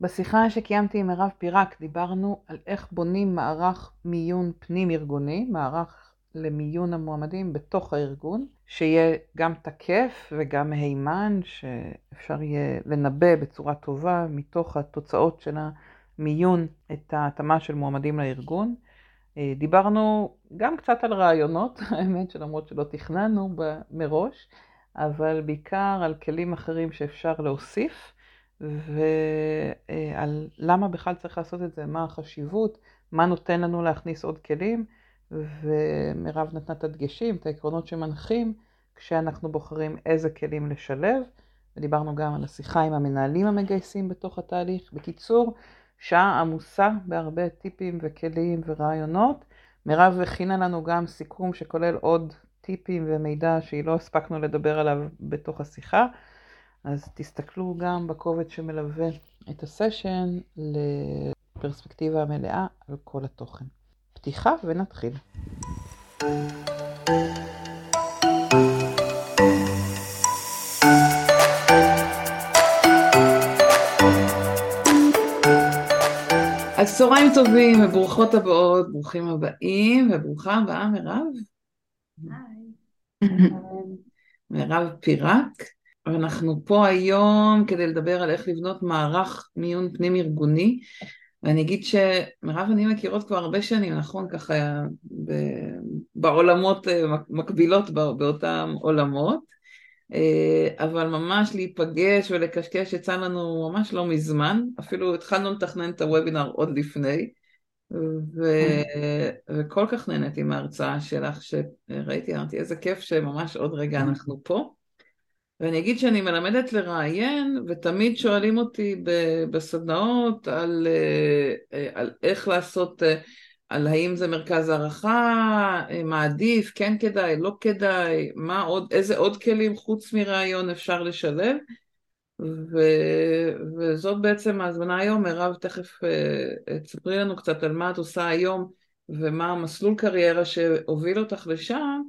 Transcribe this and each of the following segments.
בשיחה שקיימתי עם מירב פירק דיברנו על איך בונים מערך מיון פנים ארגוני, מערך למיון המועמדים בתוך הארגון, שיהיה גם תקף וגם מהימן, שאפשר יהיה לנבא בצורה טובה מתוך התוצאות של המיון את ההתאמה של מועמדים לארגון. אה, דיברנו גם קצת על רעיונות, האמת שלמרות שלא תכננו מראש, אבל בעיקר על כלים אחרים שאפשר להוסיף. ועל למה בכלל צריך לעשות את זה, מה החשיבות, מה נותן לנו להכניס עוד כלים, ומירב נתנה את הדגשים, את העקרונות שמנחים, כשאנחנו בוחרים איזה כלים לשלב, ודיברנו גם על השיחה עם המנהלים המגייסים בתוך התהליך. בקיצור, שעה עמוסה בהרבה טיפים וכלים ורעיונות. מירב הכינה לנו גם סיכום שכולל עוד טיפים ומידע שהיא לא הספקנו לדבר עליו בתוך השיחה. אז תסתכלו גם בקובץ שמלווה את הסשן לפרספקטיבה מלאה על כל התוכן. פתיחה ונתחיל. אז צהריים טובים וברוכות הבאות, ברוכים הבאים וברוכה הבאה מירב. היי. מירב פירק. ואנחנו פה היום כדי לדבר על איך לבנות מערך מיון פנים ארגוני. ואני אגיד שמירב ואני מכירות כבר הרבה שנים, נכון? ככה בעולמות אה, מקבילות באותם עולמות. אה, אבל ממש להיפגש ולקשקש יצא לנו ממש לא מזמן, אפילו התחלנו לתכנן את הוובינר עוד לפני. ו... וכל כך נהניתי מההרצאה שלך שראיתי, אמרתי איזה כיף שממש עוד רגע אנחנו פה ואני אגיד שאני מלמדת לראיין, ותמיד שואלים אותי בסדנאות על, אה, על איך לעשות, אה, על האם זה מרכז הערכה, אה, מה עדיף, כן כדאי, לא כדאי, מה עוד, איזה עוד כלים חוץ מראיון אפשר לשלב. ו, וזאת בעצם ההזמנה היום, מירב תכף תספרי לנו קצת על מה את עושה היום ומה המסלול קריירה שהוביל אותך לשם,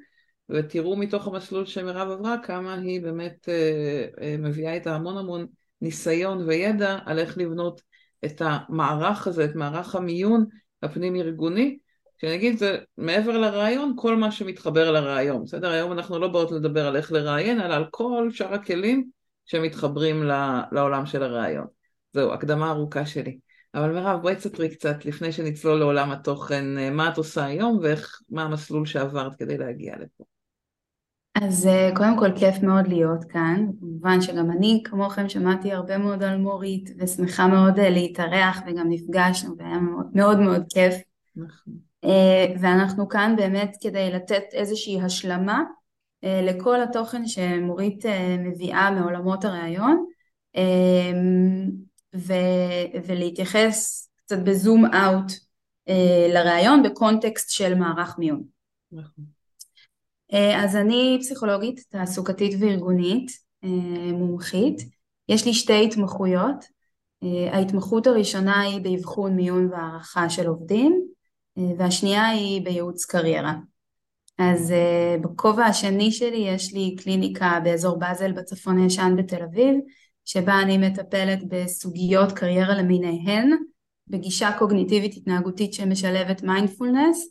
ותראו מתוך המסלול שמירב עברה כמה היא באמת אה, אה, מביאה איתה המון המון ניסיון וידע על איך לבנות את המערך הזה, את מערך המיון הפנים ארגוני, שאני אגיד זה מעבר לרעיון כל מה שמתחבר לרעיון, בסדר? היום אנחנו לא באות לדבר על איך לראיין אלא על כל שאר הכלים שמתחברים לעולם של הרעיון. זהו, הקדמה ארוכה שלי. אבל מירב בואי תספרי קצת לפני שנצלול לעולם התוכן אה, מה את עושה היום ומה המסלול שעברת כדי להגיע לפה. אז אה, קודם כל כיף מאוד להיות כאן, כמובן שגם אני כמוכם שמעתי הרבה מאוד על מורית ושמחה מאוד אה, להתארח וגם נפגשנו והיה מאוד מאוד, מאוד כיף נכון. אה, ואנחנו כאן באמת כדי לתת איזושהי השלמה לכל התוכן שמורית מביאה מעולמות הראיון ו- ולהתייחס קצת בזום אאוט לראיון בקונטקסט של מערך מיון. נכון. אה, אז אני פסיכולוגית תעסוקתית וארגונית, אה, מומחית. יש לי שתי התמחויות. אה, ההתמחות הראשונה היא באבחון מיון והערכה של עובדים, והשנייה היא בייעוץ קריירה. אז בכובע השני שלי יש לי קליניקה באזור באזל בצפון הישן בתל אביב, שבה אני מטפלת בסוגיות קריירה למיניהן, בגישה קוגניטיבית התנהגותית שמשלבת מיינדפולנס,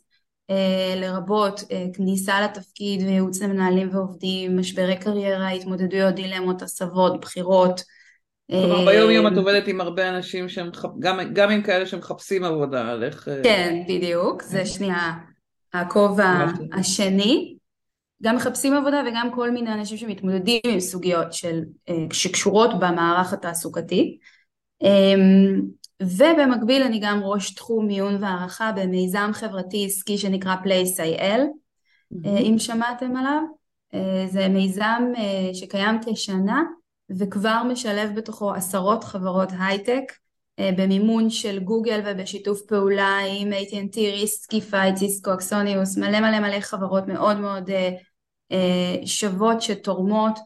לרבות אה, כניסה לתפקיד וייעוץ למנהלים ועובדים, משברי קריירה, התמודדויות, דילמות, הסבות, בחירות. כלומר אה, ביום יום את עובדת עם הרבה אנשים שהם, גם, גם עם כאלה שמחפשים עבודה, על איך... כן, בדיוק, זה שנייה הכובע השני. גם מחפשים עבודה וגם כל מיני אנשים שמתמודדים עם סוגיות של, שקשורות במערך התעסוקתי. ובמקביל אני גם ראש תחום מיון והערכה במיזם חברתי עסקי שנקרא Place.il, mm-hmm. אם שמעתם עליו. אה, זה מיזם אה, שקיים כשנה וכבר משלב בתוכו עשרות חברות הייטק במימון של גוגל ובשיתוף פעולה עם AT&T, ריסקיפייד, סיסקו, אקסוניוס, מלא מלא מלא חברות מאוד מאוד שוות שתורמות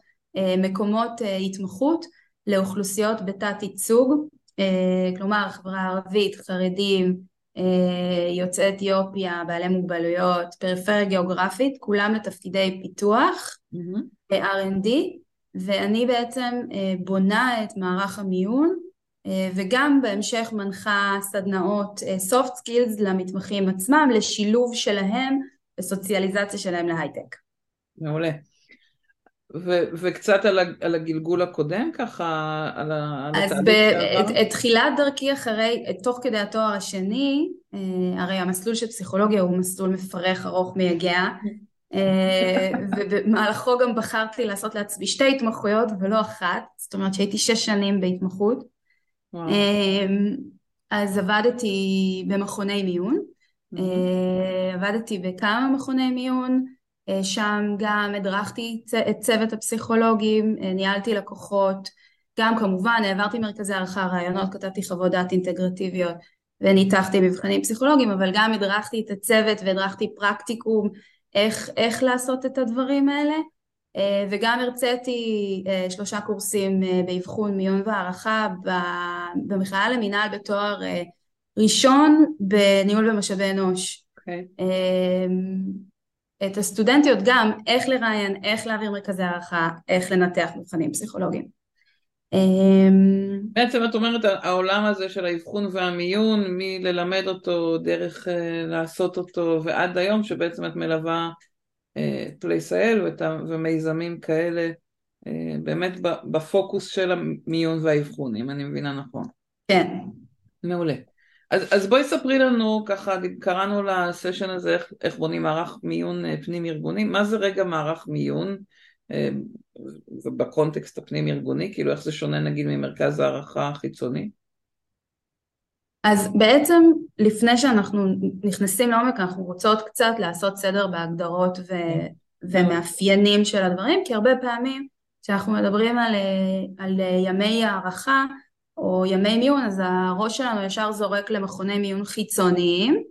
מקומות התמחות לאוכלוסיות בתת ייצוג אה, כלומר חברה ערבית, חרדים, אה, יוצאי אתיופיה, בעלי מוגבלויות, פריפריה גיאוגרפית, כולם לתפקידי פיתוח, mm-hmm. R&D, ואני בעצם אה, בונה את מערך המיון וגם בהמשך מנחה סדנאות soft skills למתמחים עצמם לשילוב שלהם וסוציאליזציה שלהם להייטק. מעולה. ו- וקצת על, על הגלגול הקודם ככה, על, ה- על התהליך שעבר? אז את תחילת דרכי אחרי, תוך כדי התואר השני, אה, הרי המסלול של פסיכולוגיה הוא מסלול מפרך, ארוך, מייגע, אה, ובמהלכו גם בחרתי לעשות לעצמי שתי התמחויות ולא אחת, זאת אומרת שהייתי שש שנים בהתמחות. וואו. אה, אז עבדתי במכוני מיון, עבדתי בכמה מכוני מיון, אה, שם גם הדרכתי את צוות הפסיכולוגים, אה, ניהלתי לקוחות, גם כמובן העברתי מרכזי הערכה, רעיונות, כתבתי חוות דעת אינטגרטיביות וניתחתי מבחנים פסיכולוגיים, אבל גם הדרכתי את הצוות והדרכתי פרקטיקום איך, איך לעשות את הדברים האלה, אה, וגם הרציתי שלושה קורסים באבחון, מיון והערכה במכללה למינהל בתואר ראשון בניהול במשאבי אנוש. Okay. את הסטודנטיות גם איך לראיין, איך להעביר מרכזי הערכה, איך לנתח מבחנים פסיכולוגיים. אמ, בעצם את אומרת העולם הזה של האבחון והמיון, מללמד אותו, דרך uh, לעשות אותו, ועד היום שבעצם את מלווה את uh, פלייסאל ומיזמים כאלה, uh, באמת בפוקוס של המיון והאבחון, אם אני מבינה נכון. כן. מעולה. אז, אז בואי ספרי לנו, ככה קראנו לסשן הזה איך, איך בונים מערך מיון אה, פנים ארגוני, מה זה רגע מערך מיון אה, בקונטקסט הפנים ארגוני, כאילו איך זה שונה נגיד ממרכז הערכה החיצוני? אז בעצם לפני שאנחנו נכנסים לעומק אנחנו רוצות קצת לעשות סדר בהגדרות ו... כן. ומאפיינים של הדברים, כי הרבה פעמים כשאנחנו מדברים על, אה, על ימי הערכה או ימי מיון, אז הראש שלנו ישר זורק למכוני מיון חיצוניים,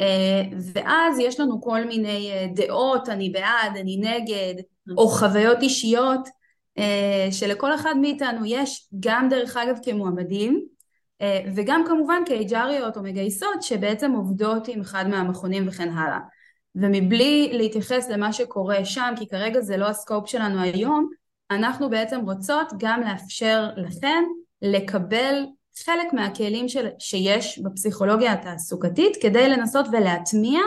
אה, ואז יש לנו כל מיני אה, דעות, אני בעד, אני נגד, או חוויות אישיות, אה, שלכל אחד מאיתנו יש, גם דרך אגב כמועמדים, וגם כמובן כ-HRיות או מגייסות שבעצם עובדות עם אחד מהמכונים וכן הלאה. ומבלי להתייחס למה שקורה שם, כי כרגע זה לא הסקופ שלנו היום, אנחנו בעצם רוצות גם לאפשר לכן לקבל חלק מהכלים של, שיש בפסיכולוגיה התעסוקתית כדי לנסות ולהטמיע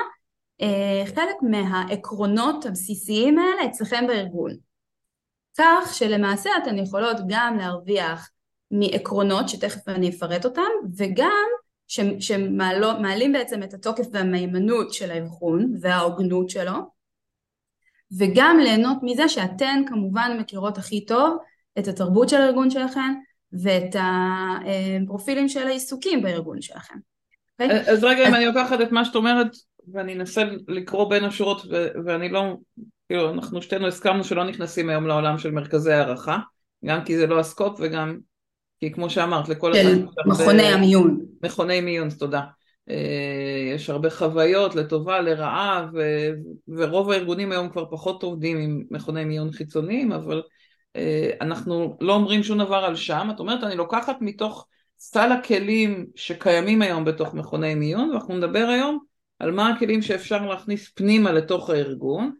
אה, חלק מהעקרונות הבסיסיים האלה אצלכם בארגון. כך שלמעשה אתן יכולות גם להרוויח מעקרונות שתכף אני אפרט אותם וגם שמעלים בעצם את התוקף והמהימנות של האבחון וההוגנות שלו וגם ליהנות מזה שאתן כמובן מכירות הכי טוב את התרבות של הארגון שלכם ואת הפרופילים של העיסוקים בארגון שלכם. Okay? אוקיי? אז רגע, אז... אם אני לוקחת את מה שאת אומרת, ואני אנסה לקרוא בין השורות, ואני לא, כאילו, אנחנו שתינו הסכמנו שלא נכנסים היום לעולם של מרכזי הערכה, גם כי זה לא הסקופ וגם כי כמו שאמרת, לכל אחד... של מכוני המיון. מכוני מיון, תודה. אה, יש הרבה חוויות לטובה, לרעה, ו- ורוב הארגונים היום כבר פחות עובדים עם מכוני מיון חיצוניים, אבל אנחנו לא אומרים שום דבר על שם, את אומרת אני לוקחת מתוך סל הכלים שקיימים היום בתוך מכוני מיון ואנחנו נדבר היום על מה הכלים שאפשר להכניס פנימה לתוך הארגון.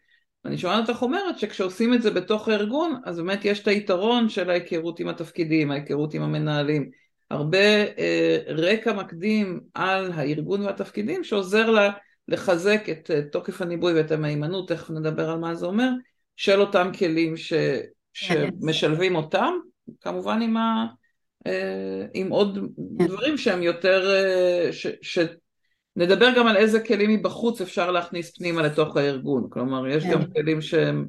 ואני שומעת אותך אומרת שכשעושים את זה בתוך הארגון אז באמת יש את היתרון של ההיכרות עם התפקידים, ההיכרות עם המנהלים. הרבה אה, רקע מקדים על הארגון והתפקידים שעוזר לה לחזק את אה, תוקף הניבוי ואת המהימנות, תכף נדבר על מה זה אומר, של אותם כלים ש, שמשלבים אותם, כמובן עם, ה, אה, עם עוד כן. דברים שהם יותר, אה, ש, שנדבר גם על איזה כלים מבחוץ אפשר להכניס פנימה לתוך הארגון, כלומר יש גם כן. כלים שהם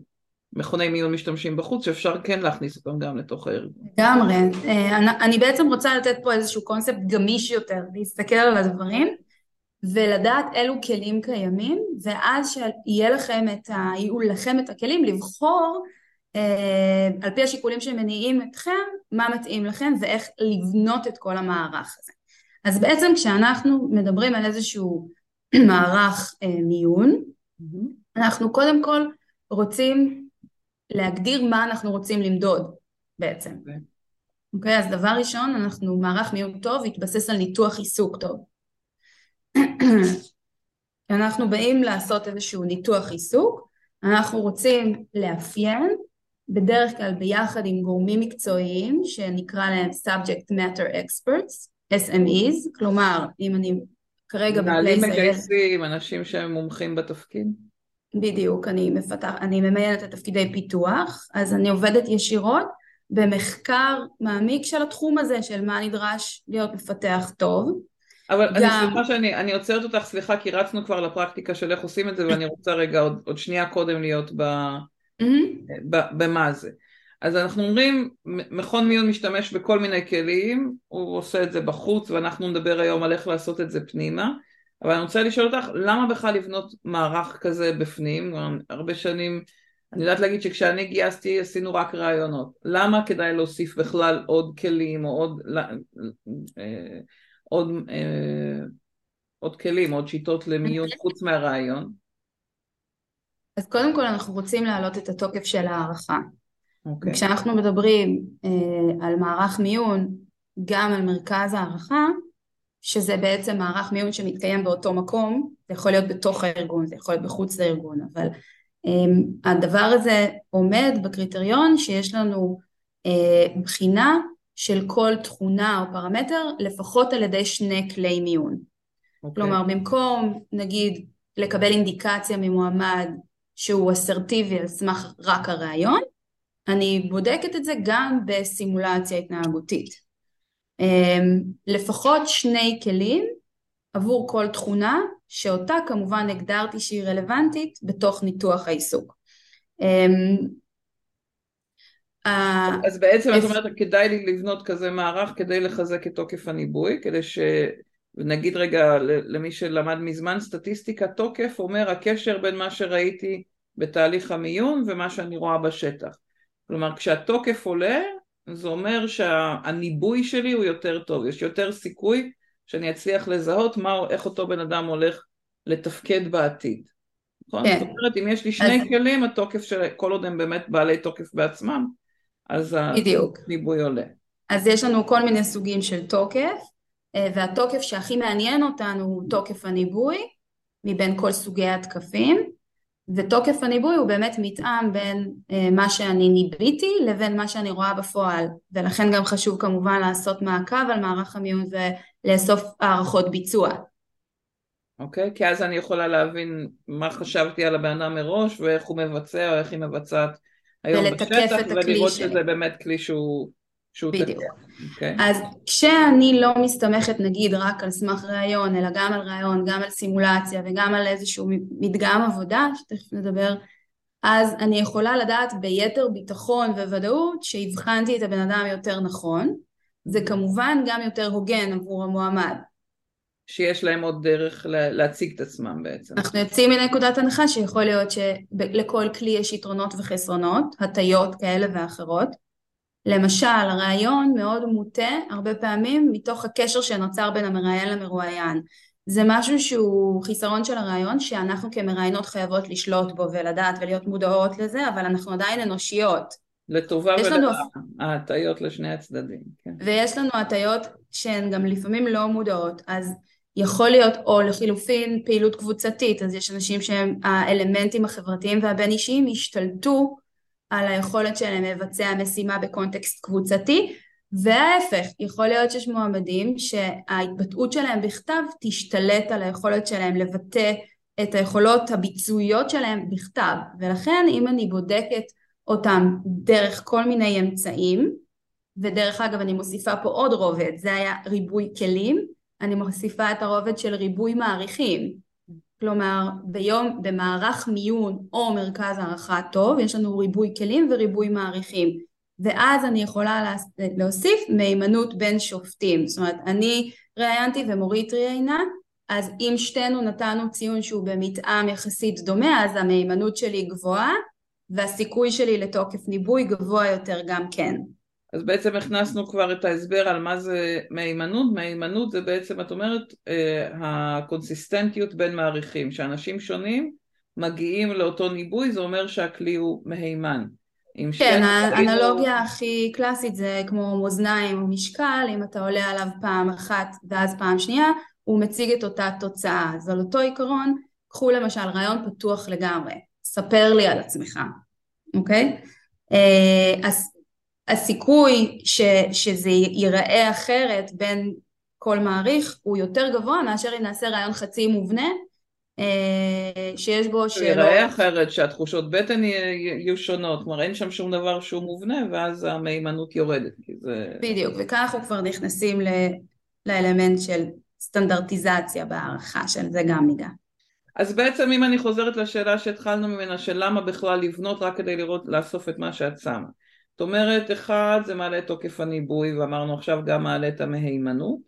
מכוני מיון משתמשים בחוץ, שאפשר כן להכניס אותם גם לתוך הארגון. לגמרי. אה, אני בעצם רוצה לתת פה איזשהו קונספט גמיש יותר, להסתכל על הדברים ולדעת אילו כלים קיימים, ואז שיהיה לכם את ה... יהיו לכם את הכלים לבחור על פי השיקולים שמניעים אתכם, מה מתאים לכם ואיך לבנות את כל המערך הזה. אז בעצם כשאנחנו מדברים על איזשהו מערך אה, מיון, mm-hmm. אנחנו קודם כל רוצים להגדיר מה אנחנו רוצים למדוד בעצם. אוקיי, okay. okay, אז דבר ראשון, אנחנו מערך מיון טוב יתבסס על ניתוח עיסוק טוב. כשאנחנו באים לעשות איזשהו ניתוח עיסוק, אנחנו רוצים לאפיין בדרך כלל ביחד עם גורמים מקצועיים שנקרא להם subject matter experts, SMEs, כלומר אם אני כרגע מנהלים מגייסים, אנשים שהם מומחים בתפקיד. בדיוק, אני, מפתח, אני ממיינת את תפקידי פיתוח, אז אני עובדת ישירות במחקר מעמיק של התחום הזה, של מה נדרש להיות מפתח טוב. אבל גם... אני סליחה שאני אני עוצרת אותך, סליחה, כי רצנו כבר לפרקטיקה של איך עושים את זה, ואני רוצה רגע עוד, עוד שנייה קודם להיות ב, mm-hmm. ב, במה זה. אז אנחנו אומרים, מכון מיון משתמש בכל מיני כלים, הוא עושה את זה בחוץ, ואנחנו נדבר היום על איך לעשות את זה פנימה. אבל אני רוצה לשאול אותך, למה בכלל לבנות מערך כזה בפנים? הרבה שנים, אני יודעת להגיד שכשאני גייסתי עשינו רק רעיונות. למה כדאי להוסיף בכלל עוד כלים או עוד, אה, עוד, אה, עוד כלים, עוד שיטות למיון חוץ מהרעיון? אז קודם כל אנחנו רוצים להעלות את התוקף של הערכה. Okay. אוקיי. כשאנחנו מדברים אה, על מערך מיון, גם על מרכז הערכה, שזה בעצם מערך מיון שמתקיים באותו מקום, זה יכול להיות בתוך הארגון, זה יכול להיות בחוץ לארגון, אבל um, הדבר הזה עומד בקריטריון שיש לנו uh, בחינה של כל תכונה או פרמטר לפחות על ידי שני כלי מיון. Okay. אוקיי. כלומר במקום נגיד לקבל אינדיקציה ממועמד שהוא אסרטיבי על סמך רק הרעיון, אני בודקת את זה גם בסימולציה התנהגותית. אמ, לפחות שני כלים עבור כל תכונה שאותה כמובן הגדרתי שהיא רלוונטית בתוך ניתוח העיסוק. אמ, אז בעצם את אומרת כדאי לי לבנות כזה מערך כדי לחזק את תוקף הניבוי, כדי ש... נגיד רגע למי שלמד מזמן סטטיסטיקה, תוקף אומר הקשר בין מה שראיתי בתהליך המיון ומה שאני רואה בשטח. כלומר כשהתוקף עולה זה אומר שהניבוי שלי הוא יותר טוב, יש יותר סיכוי שאני אצליח לזהות מה, איך אותו בן אדם הולך לתפקד בעתיד. נכון? כן. זאת אומרת, אם יש לי שני אז... כלים, התוקף של, כל עוד הם באמת בעלי תוקף בעצמם, אז בדיוק. הניבוי עולה. אז יש לנו כל מיני סוגים של תוקף, והתוקף שהכי מעניין אותנו הוא תוקף הניבוי, מבין כל סוגי התקפים. ותוקף הניבוי הוא באמת מתאם בין אה, מה שאני ניביתי לבין מה שאני רואה בפועל ולכן גם חשוב כמובן לעשות מעקב על מערך המיון ולאסוף הערכות ביצוע. אוקיי, okay, כי אז אני יכולה להבין מה חשבתי על הבן אדם מראש ואיך הוא מבצע או איך היא מבצעת היום בשטח ולראות שזה באמת כלי שהוא בדיוק. Okay. אוקיי. אז כשאני לא מסתמכת נגיד רק על סמך ראיון, אלא גם על ראיון, גם על סימולציה וגם על איזשהו מדגם עבודה, שתכף נדבר, אז אני יכולה לדעת ביתר ביטחון וודאות שהבחנתי את הבן אדם יותר נכון. זה כמובן גם יותר הוגן עבור המועמד. שיש להם עוד דרך להציג את עצמם בעצם. אנחנו יוצאים מנקודת הנחה שיכול להיות שלכל כלי יש יתרונות וחסרונות, הטיות כאלה ואחרות. למשל, הרעיון מאוד מוטה הרבה פעמים מתוך הקשר שנוצר בין המראיין למרואיין. זה משהו שהוא חיסרון של הרעיון שאנחנו כמראיינות חייבות לשלוט בו ולדעת ולהיות מודעות לזה, אבל אנחנו עדיין אנושיות. לטובה ולרעה, ההטיות לשני הצדדים. כן. ויש לנו הטיות שהן גם לפעמים לא מודעות, אז יכול להיות, או לחילופין פעילות קבוצתית, אז יש אנשים שהם האלמנטים החברתיים והבין אישיים השתלטו על היכולת שלהם לבצע משימה בקונטקסט קבוצתי וההפך, יכול להיות שיש מועמדים שההתבטאות שלהם בכתב תשתלט על היכולת שלהם לבטא את היכולות הביצועיות שלהם בכתב. ולכן אם אני בודקת אותם דרך כל מיני אמצעים ודרך אגב אני מוסיפה פה עוד רובד, זה היה ריבוי כלים, אני מוסיפה את הרובד של ריבוי מעריכים כלומר ביום, במערך מיון או מרכז הערכה טוב יש לנו ריבוי כלים וריבוי מעריכים. ואז אני יכולה להוסיף מהימנות בין שופטים. זאת אומרת אני ראיינתי ומורית ראיינה אז אם שתינו נתנו ציון שהוא במתאם יחסית דומה אז המהימנות שלי גבוהה והסיכוי שלי לתוקף ניבוי גבוה יותר גם כן אז בעצם הכנסנו כבר את ההסבר על מה זה מהימנות, מהימנות זה בעצם, את אומרת, אה, הקונסיסטנטיות בין מעריכים, שאנשים שונים מגיעים לאותו ניבוי, זה אומר שהכלי הוא מהימן. כן, האנלוגיה הוא... הכי קלאסית זה כמו מאזניים או משקל, אם אתה עולה עליו פעם אחת ואז פעם שנייה, הוא מציג את אותה תוצאה. אז על אותו עיקרון, קחו למשל רעיון פתוח לגמרי, ספר לי על עצמך, אוקיי? אז הסיכוי ש, שזה ייראה אחרת בין כל מעריך הוא יותר גבוה מאשר אם נעשה רעיון חצי מובנה אה, שיש בו שאלות. ייראה אחרת שהתחושות בטן יהיו שונות, כלומר אין שם שום דבר שהוא מובנה ואז המהימנות יורדת. זה... בדיוק, וכך אנחנו כבר נכנסים ל, לאלמנט של סטנדרטיזציה בהערכה של זה גם ניגע. אז בעצם אם אני חוזרת לשאלה שהתחלנו ממנה של למה בכלל לבנות רק כדי לראות, לאסוף את מה שאת שמה. זאת אומרת, אחד זה מעלה את תוקף הניבוי ואמרנו עכשיו גם מעלה את המהימנות,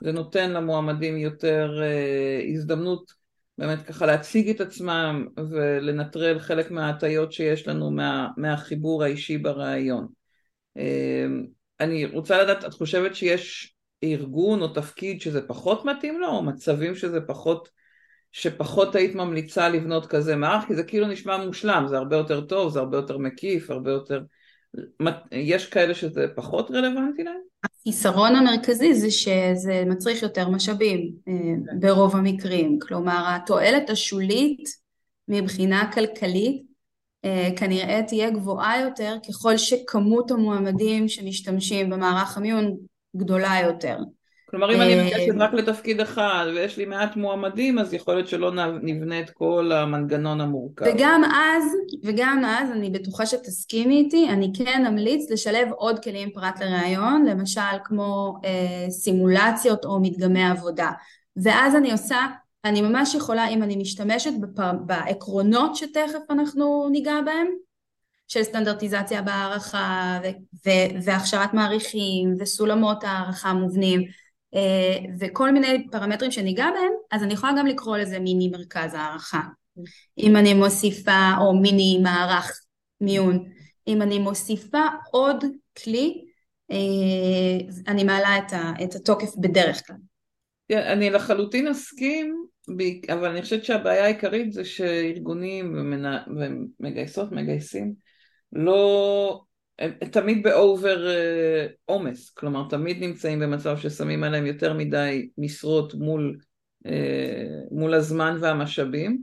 זה נותן למועמדים יותר אה, הזדמנות באמת ככה להציג את עצמם ולנטרל חלק מההטיות שיש לנו מה, מהחיבור האישי בראיון. אה, אני רוצה לדעת, את חושבת שיש ארגון או תפקיד שזה פחות מתאים לו, או מצבים שזה פחות, שפחות היית ממליצה לבנות כזה מערך? כי זה כאילו נשמע מושלם, זה הרבה יותר טוב, זה הרבה יותר מקיף, הרבה יותר... יש כאלה שזה פחות רלוונטי להם? החיסרון המרכזי זה שזה מצריך יותר משאבים אה, כן. ברוב המקרים, כלומר התועלת השולית מבחינה כלכלית אה, כנראה תהיה גבוהה יותר ככל שכמות המועמדים שמשתמשים במערך המיון גדולה יותר. כלומר אם אני אה, מבקשת רק לתפקיד אחד ויש לי מעט מועמדים אז יכול להיות שלא נבנה את כל המנגנון המורכב. וגם אז, וגם אז אני בטוחה שתסכימי איתי, אני כן אמליץ לשלב עוד כלים פרט לראיון, למשל כמו אה, סימולציות או מדגמי עבודה. ואז אני עושה, אני ממש יכולה, אם אני משתמשת בפר, בעקרונות שתכף אנחנו ניגע בהם, של סטנדרטיזציה בהערכה והכשרת מעריכים וסולמות הערכה מובנים וכל מיני פרמטרים שניגע בהם, אז אני יכולה גם לקרוא לזה מיני מרכז הערכה. אם אני מוסיפה, או מיני מערך מיון, אם אני מוסיפה עוד כלי, אה, אני מעלה את התוקף בדרך כלל. כן, אני לחלוטין אסכים, אבל אני חושבת שהבעיה העיקרית זה שארגונים ומגייסות, מגייסים, לא הם תמיד באובר אה, עומס, כלומר תמיד נמצאים במצב ששמים עליהם יותר מדי משרות מול, אה, מול הזמן והמשאבים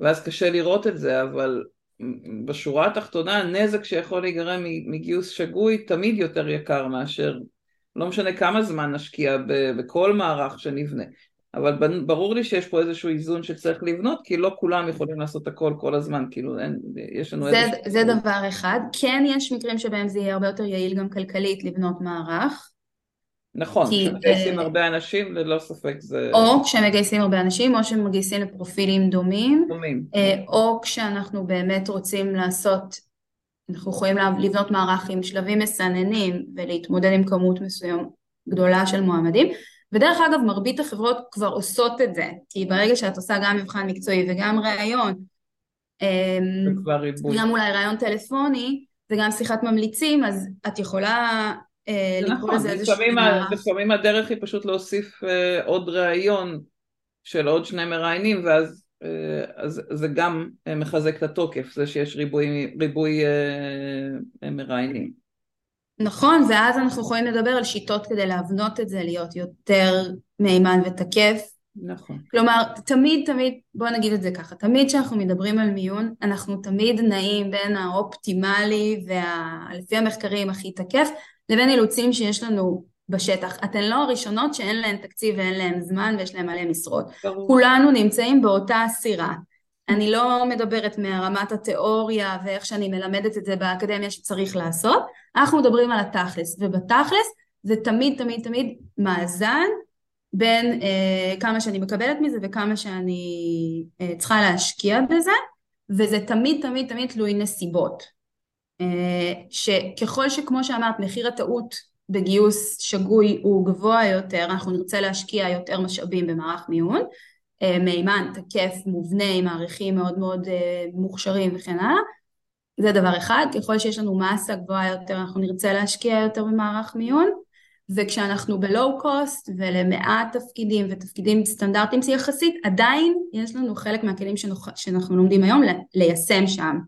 ואז קשה לראות את זה, אבל בשורה התחתונה הנזק שיכול להיגרם מגיוס שגוי תמיד יותר יקר מאשר, לא משנה כמה זמן נשקיע בכל מערך שנבנה. אבל ברור לי שיש פה איזשהו איזון שצריך לבנות, כי לא כולם יכולים לעשות הכל כל הזמן, כאילו אין, יש לנו איזה... זה דבר אחד. כן יש מקרים שבהם זה יהיה הרבה יותר יעיל גם כלכלית לבנות מערך. נכון, כשמגייסים uh, הרבה אנשים, ללא ספק זה... או כשמגייסים הרבה אנשים, או שמגייסים לפרופילים דומים. דומים. Uh, או כשאנחנו באמת רוצים לעשות, אנחנו יכולים לבנות מערך עם שלבים מסננים ולהתמודד עם כמות מסוים גדולה של מועמדים. ודרך אגב מרבית החברות כבר עושות את זה, כי ברגע שאת עושה גם מבחן מקצועי וגם ראיון, אמ, גם אולי ראיון טלפוני וגם שיחת ממליצים, אז את יכולה אה, לקרוא נכון, לזה איזשהו מערך. לפעמים הדרך היא פשוט להוסיף אה, עוד ראיון של עוד שני מראיינים, ואז אה, אז זה גם מחזק את התוקף, זה שיש ריבוי, ריבוי מראיינים. נכון, ואז אנחנו יכולים לדבר על שיטות כדי להבנות את זה, להיות יותר מהימן ותקף. נכון. כלומר, תמיד תמיד, בוא נגיד את זה ככה, תמיד כשאנחנו מדברים על מיון, אנחנו תמיד נעים בין האופטימלי וה... המחקרים הכי תקף, לבין אילוצים שיש לנו בשטח. אתן לא הראשונות שאין להן תקציב ואין להן זמן ויש להן מלא משרות. ברור. כולנו נמצאים באותה סירה. אני לא מדברת מהרמת התיאוריה ואיך שאני מלמדת את זה באקדמיה שצריך לעשות, אנחנו מדברים על התכלס, ובתכלס זה תמיד תמיד תמיד מאזן בין אה, כמה שאני מקבלת מזה וכמה שאני אה, צריכה להשקיע בזה, וזה תמיד תמיד תמיד תלוי נסיבות. אה, שככל שכמו שאמרת מחיר הטעות בגיוס שגוי הוא גבוה יותר, אנחנו נרצה להשקיע יותר משאבים במערך מיון, אה, מימן, תקף, מובנה, עם מעריכים מאוד מאוד אה, מוכשרים וכן הלאה. זה דבר אחד, ככל שיש לנו מסה גבוהה יותר אנחנו נרצה להשקיע יותר במערך מיון. וכשאנחנו בלואו קוסט ולמעט תפקידים ותפקידים סטנדרטיים יחסית עדיין יש לנו חלק מהכלים שנוח, שאנחנו לומדים היום ליישם שם.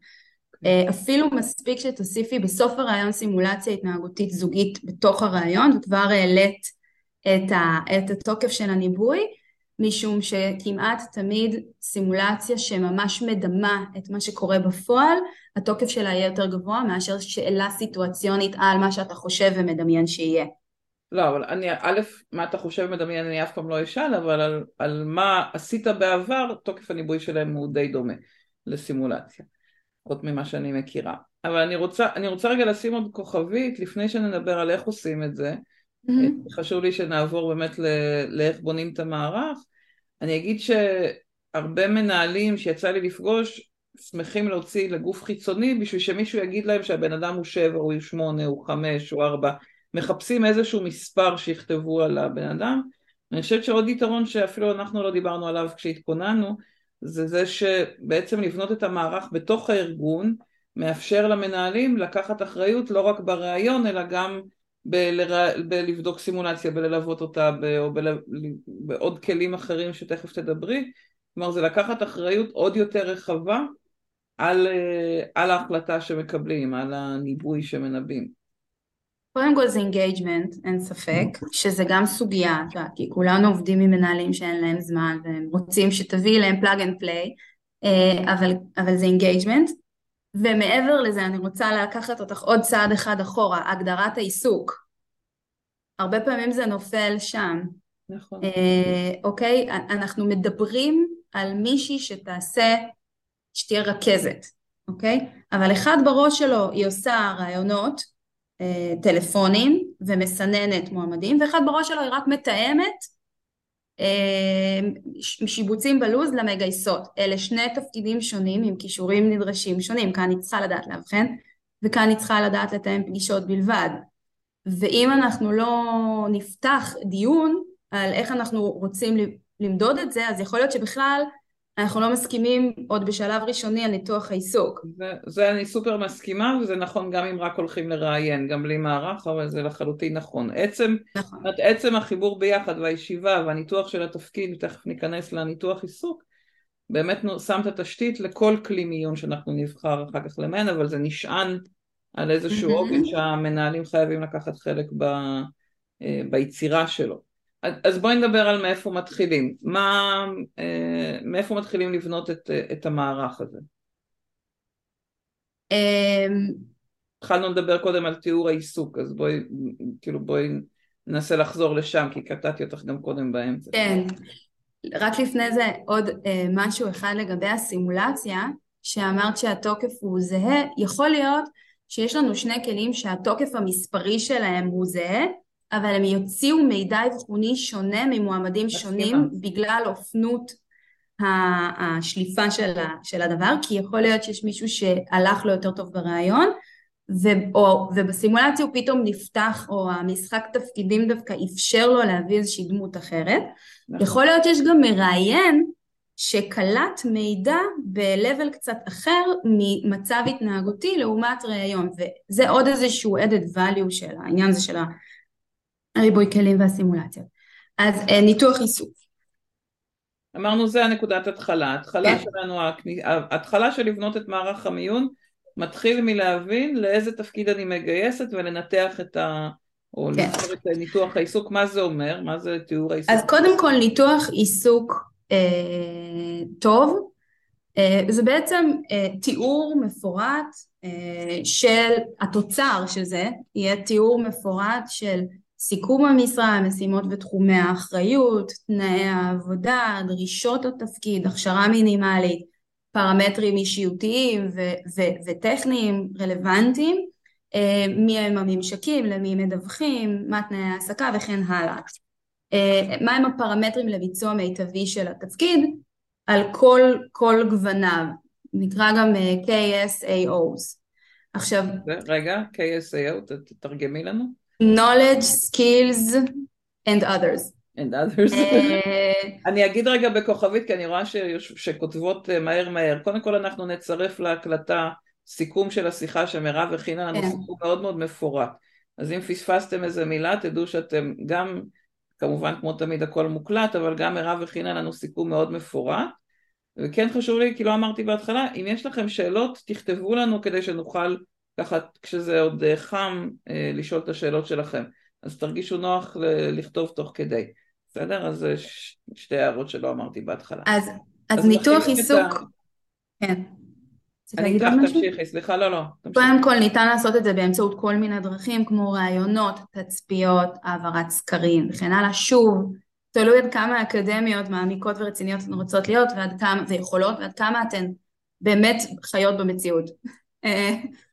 אה, אפילו מספיק שתוסיפי בסוף הרעיון סימולציה התנהגותית זוגית בתוך הרעיון וכבר העלית את, ה, את התוקף של הניבוי משום שכמעט תמיד סימולציה שממש מדמה את מה שקורה בפועל, התוקף שלה יהיה יותר גבוה מאשר שאלה סיטואציונית על מה שאתה חושב ומדמיין שיהיה. לא, אבל אני, א', מה אתה חושב ומדמיין אני אף פעם לא אשאל, אבל על, על מה עשית בעבר, תוקף הניבוי שלהם הוא די דומה לסימולציה, לפחות ממה שאני מכירה. אבל אני רוצה, אני רוצה רגע לשים עוד כוכבית לפני שנדבר על איך עושים את זה. Mm-hmm. חשוב לי שנעבור באמת ל- לאיך בונים את המערך. אני אגיד שהרבה מנהלים שיצא לי לפגוש שמחים להוציא לגוף חיצוני בשביל שמישהו יגיד להם שהבן אדם הוא שבע, הוא שמונה, הוא חמש, הוא ארבע. מחפשים איזשהו מספר שיכתבו על הבן אדם. אני חושבת שעוד יתרון שאפילו אנחנו לא דיברנו עליו כשהתכוננו, זה זה שבעצם לבנות את המערך בתוך הארגון מאפשר למנהלים לקחת אחריות לא רק בריאיון אלא גם בלר... בלבדוק סימולציה, בללוות אותה, ב... או בל... בעוד כלים אחרים שתכף תדברי, כלומר זה לקחת אחריות עוד יותר רחבה על, אה, על ההחלטה שמקבלים, על הניבוי שמנבאים. קודם כל זה engagement, אין ספק, שזה גם סוגיה, כי כולנו עובדים עם מנהלים שאין להם זמן והם רוצים שתביאי להם plug and play, אבל, זה engagement, ומעבר לזה אני רוצה לקחת אותך עוד צעד אחד אחורה, הגדרת העיסוק. הרבה פעמים זה נופל שם. נכון. אה, אוקיי? אנחנו מדברים על מישהי שתעשה, שתהיה רכזת, אוקיי? אבל אחד בראש שלו היא עושה רעיונות, אה, טלפונים ומסננת מועמדים, ואחד בראש שלו היא רק מתאמת שיבוצים בלוז למגייסות. אלה שני תפקידים שונים עם כישורים נדרשים שונים, כאן היא צריכה לדעת לאבחן וכאן היא צריכה לדעת לתאם פגישות בלבד. ואם אנחנו לא נפתח דיון על איך אנחנו רוצים למדוד את זה, אז יכול להיות שבכלל אנחנו לא מסכימים עוד בשלב ראשוני על ניתוח העיסוק. זה, זה אני סופר מסכימה וזה נכון גם אם רק הולכים לראיין, גם בלי מערך, אבל זה לחלוטין נכון. עצם, נכון. עצם החיבור ביחד והישיבה והניתוח של התפקיד, תכף ניכנס לניתוח עיסוק, באמת שם את התשתית לכל כלי מיון שאנחנו נבחר אחר כך למען, אבל זה נשען על איזשהו עוגן שהמנהלים חייבים לקחת חלק ב, אה, ביצירה שלו. אז בואי נדבר על מאיפה מתחילים. מה, אה, מאיפה מתחילים לבנות את, את המערך הזה? אמ, התחלנו לדבר קודם על תיאור העיסוק, אז בואי, כאילו בואי ננסה לחזור לשם, כי קטעתי אותך גם קודם באמצע. כן, רק לפני זה עוד אה, משהו אחד לגבי הסימולציה, שאמרת שהתוקף הוא זהה, יכול להיות שיש לנו שני כלים שהתוקף המספרי שלהם הוא זהה, אבל הם יוציאו מידע אבחוני שונה ממועמדים שונים בגלל אופנות השליפה של, ה, של הדבר, כי יכול להיות שיש מישהו שהלך לו יותר טוב ו, או, ובסימולציה הוא פתאום נפתח, או המשחק תפקידים דווקא אפשר לו להביא איזושהי דמות אחרת. נכון. יכול להיות שיש גם מראיין שקלט מידע ב-level קצת אחר ממצב התנהגותי לעומת ראיון, וזה עוד איזשהו added value של העניין הזה של הריבוי כלים והסימולציות. אז אה, ניתוח עיסוק. אמרנו זה הנקודת התחלה, התחלה כן. שלנו, ההתחלה של לבנות את מערך המיון מתחיל מלהבין לאיזה תפקיד אני מגייסת ולנתח את ה... או כן. את ניתוח העיסוק, מה זה אומר? מה זה תיאור העיסוק? אז קודם כל ניתוח עיסוק אה, טוב, אה, זה בעצם אה, תיאור מפורט אה, של התוצר של זה, יהיה תיאור מפורט של סיכום המשרה, המשימות ותחומי האחריות, תנאי העבודה, דרישות התפקיד, הכשרה מינימלית, פרמטרים אישיותיים ו- ו- וטכניים רלוונטיים, אה, מי הם הממשקים, למי מדווחים, מה תנאי העסקה וכן הלאה. אה, מהם הפרמטרים לביצוע מיטבי של התפקיד על כל, כל גווניו, נקרא גם אה, KSAOs. עכשיו... רגע, KSAO, תתרגמי לנו. Knowledge, skills and others. and others. אה, אני אגיד רגע בכוכבית כי אני רואה שכותבות אה, מהר מהר. קודם כל אנחנו נצרף להקלטה סיכום של השיחה שמירב הכינה לנו כן. סיכום מאוד מאוד מפורט. אז אם פספסתם איזה מילה תדעו שאתם גם, כמובן כמו תמיד הכל מוקלט, אבל גם מירב הכינה לנו סיכום מאוד מפורט. וכן חשוב לי, כי לא אמרתי בהתחלה, אם יש לכם שאלות תכתבו לנו כדי שנוכל ככה כשזה עוד אה, חם אה, לשאול את השאלות שלכם. אז תרגישו נוח לכתוב תוך כדי. בסדר? אז זה שתי הערות שלא אמרתי בהתחלה. אז, אז, אז ניתוח עיסוק, ה... כן. אני איתך, תמשיכי, סליחה, לא, לא. קודם כל ניתן לעשות את זה באמצעות כל מיני דרכים כמו ראיונות, תצפיות, העברת סקרים וכן הלאה. שוב, תלוי עד כמה האקדמיות מעמיקות ורציניות אתן רוצות להיות ועד כמה, ויכולות ועד כמה אתן באמת חיות במציאות.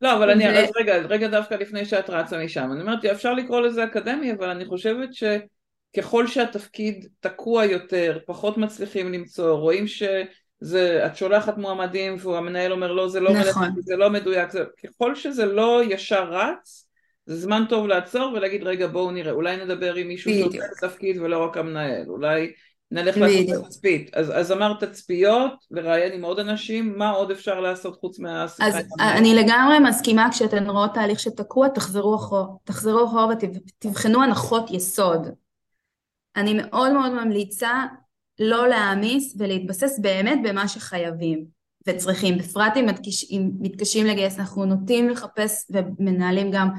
לא, אבל אני, אז רגע, רגע דווקא לפני שאת רצה משם, אני אומרת, אפשר לקרוא לזה אקדמי, אבל אני חושבת שככל שהתפקיד תקוע יותר, פחות מצליחים למצוא, רואים שזה, את שולחת מועמדים והמנהל אומר לא, זה לא נכון. מלאכתי, זה לא מדויק, זה, ככל שזה לא ישר רץ, זה זמן טוב לעצור ולהגיד רגע בואו נראה, אולי נדבר עם מישהו שעושה את התפקיד ולא רק המנהל, אולי נלך לעשות תצפית. אז, אז אמרת תצפיות, לראיין עם עוד אנשים, מה עוד אפשר לעשות חוץ מהשיחה? אז אני לגמרי מסכימה כשאתן רואות תהליך שתקוע, תחזרו אחורה, תחזרו אחורה ותבחנו הנחות יסוד. אני מאוד מאוד ממליצה לא להעמיס ולהתבסס באמת במה שחייבים וצריכים, בפרט אם, מתקש, אם מתקשים לגייס, אנחנו נוטים לחפש ומנהלים גם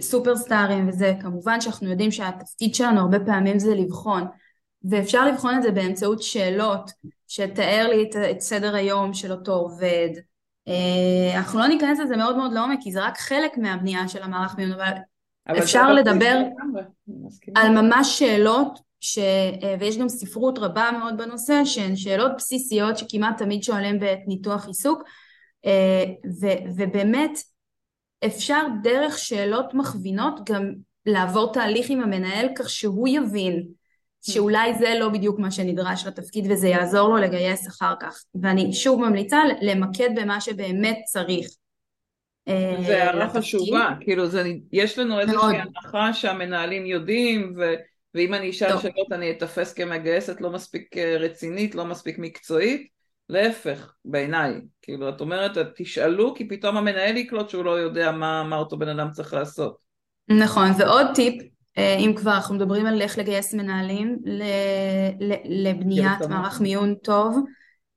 סופרסטארים וזה, כמובן שאנחנו יודעים שהתפקיד שלנו הרבה פעמים זה לבחון ואפשר לבחון את זה באמצעות שאלות שתאר לי את, את סדר היום של אותו עובד. אה, אנחנו לא ניכנס לזה מאוד מאוד לעומק כי זה רק חלק מהבנייה של המערך מיון אבל, אבל אפשר לדבר על ממש שאלות ש... אה, ויש גם ספרות רבה מאוד בנושא שהן שאלות בסיסיות שכמעט תמיד שואלים בעת ניתוח עיסוק אה, ו... ובאמת אפשר דרך שאלות מכווינות גם לעבור תהליך עם המנהל כך שהוא יבין שאולי זה לא בדיוק מה שנדרש לתפקיד וזה יעזור לו לגייס אחר כך. ואני שוב ממליצה למקד במה שבאמת צריך. אה, זה הערה חשובה, כאילו זה, יש לנו איזושהי הנחה שהמנהלים יודעים ו, ואם אני אשאל. שאלות אני אתפס כמגייסת לא מספיק אה, רצינית, לא מספיק מקצועית, להפך בעיניי, כאילו את אומרת תשאלו כי פתאום המנהל יקלוט שהוא לא יודע מה, מה אותו בן אדם צריך לעשות. נכון, ועוד טיפ אם כבר אנחנו מדברים על איך לגייס מנהלים לבניית מערך מיון טוב,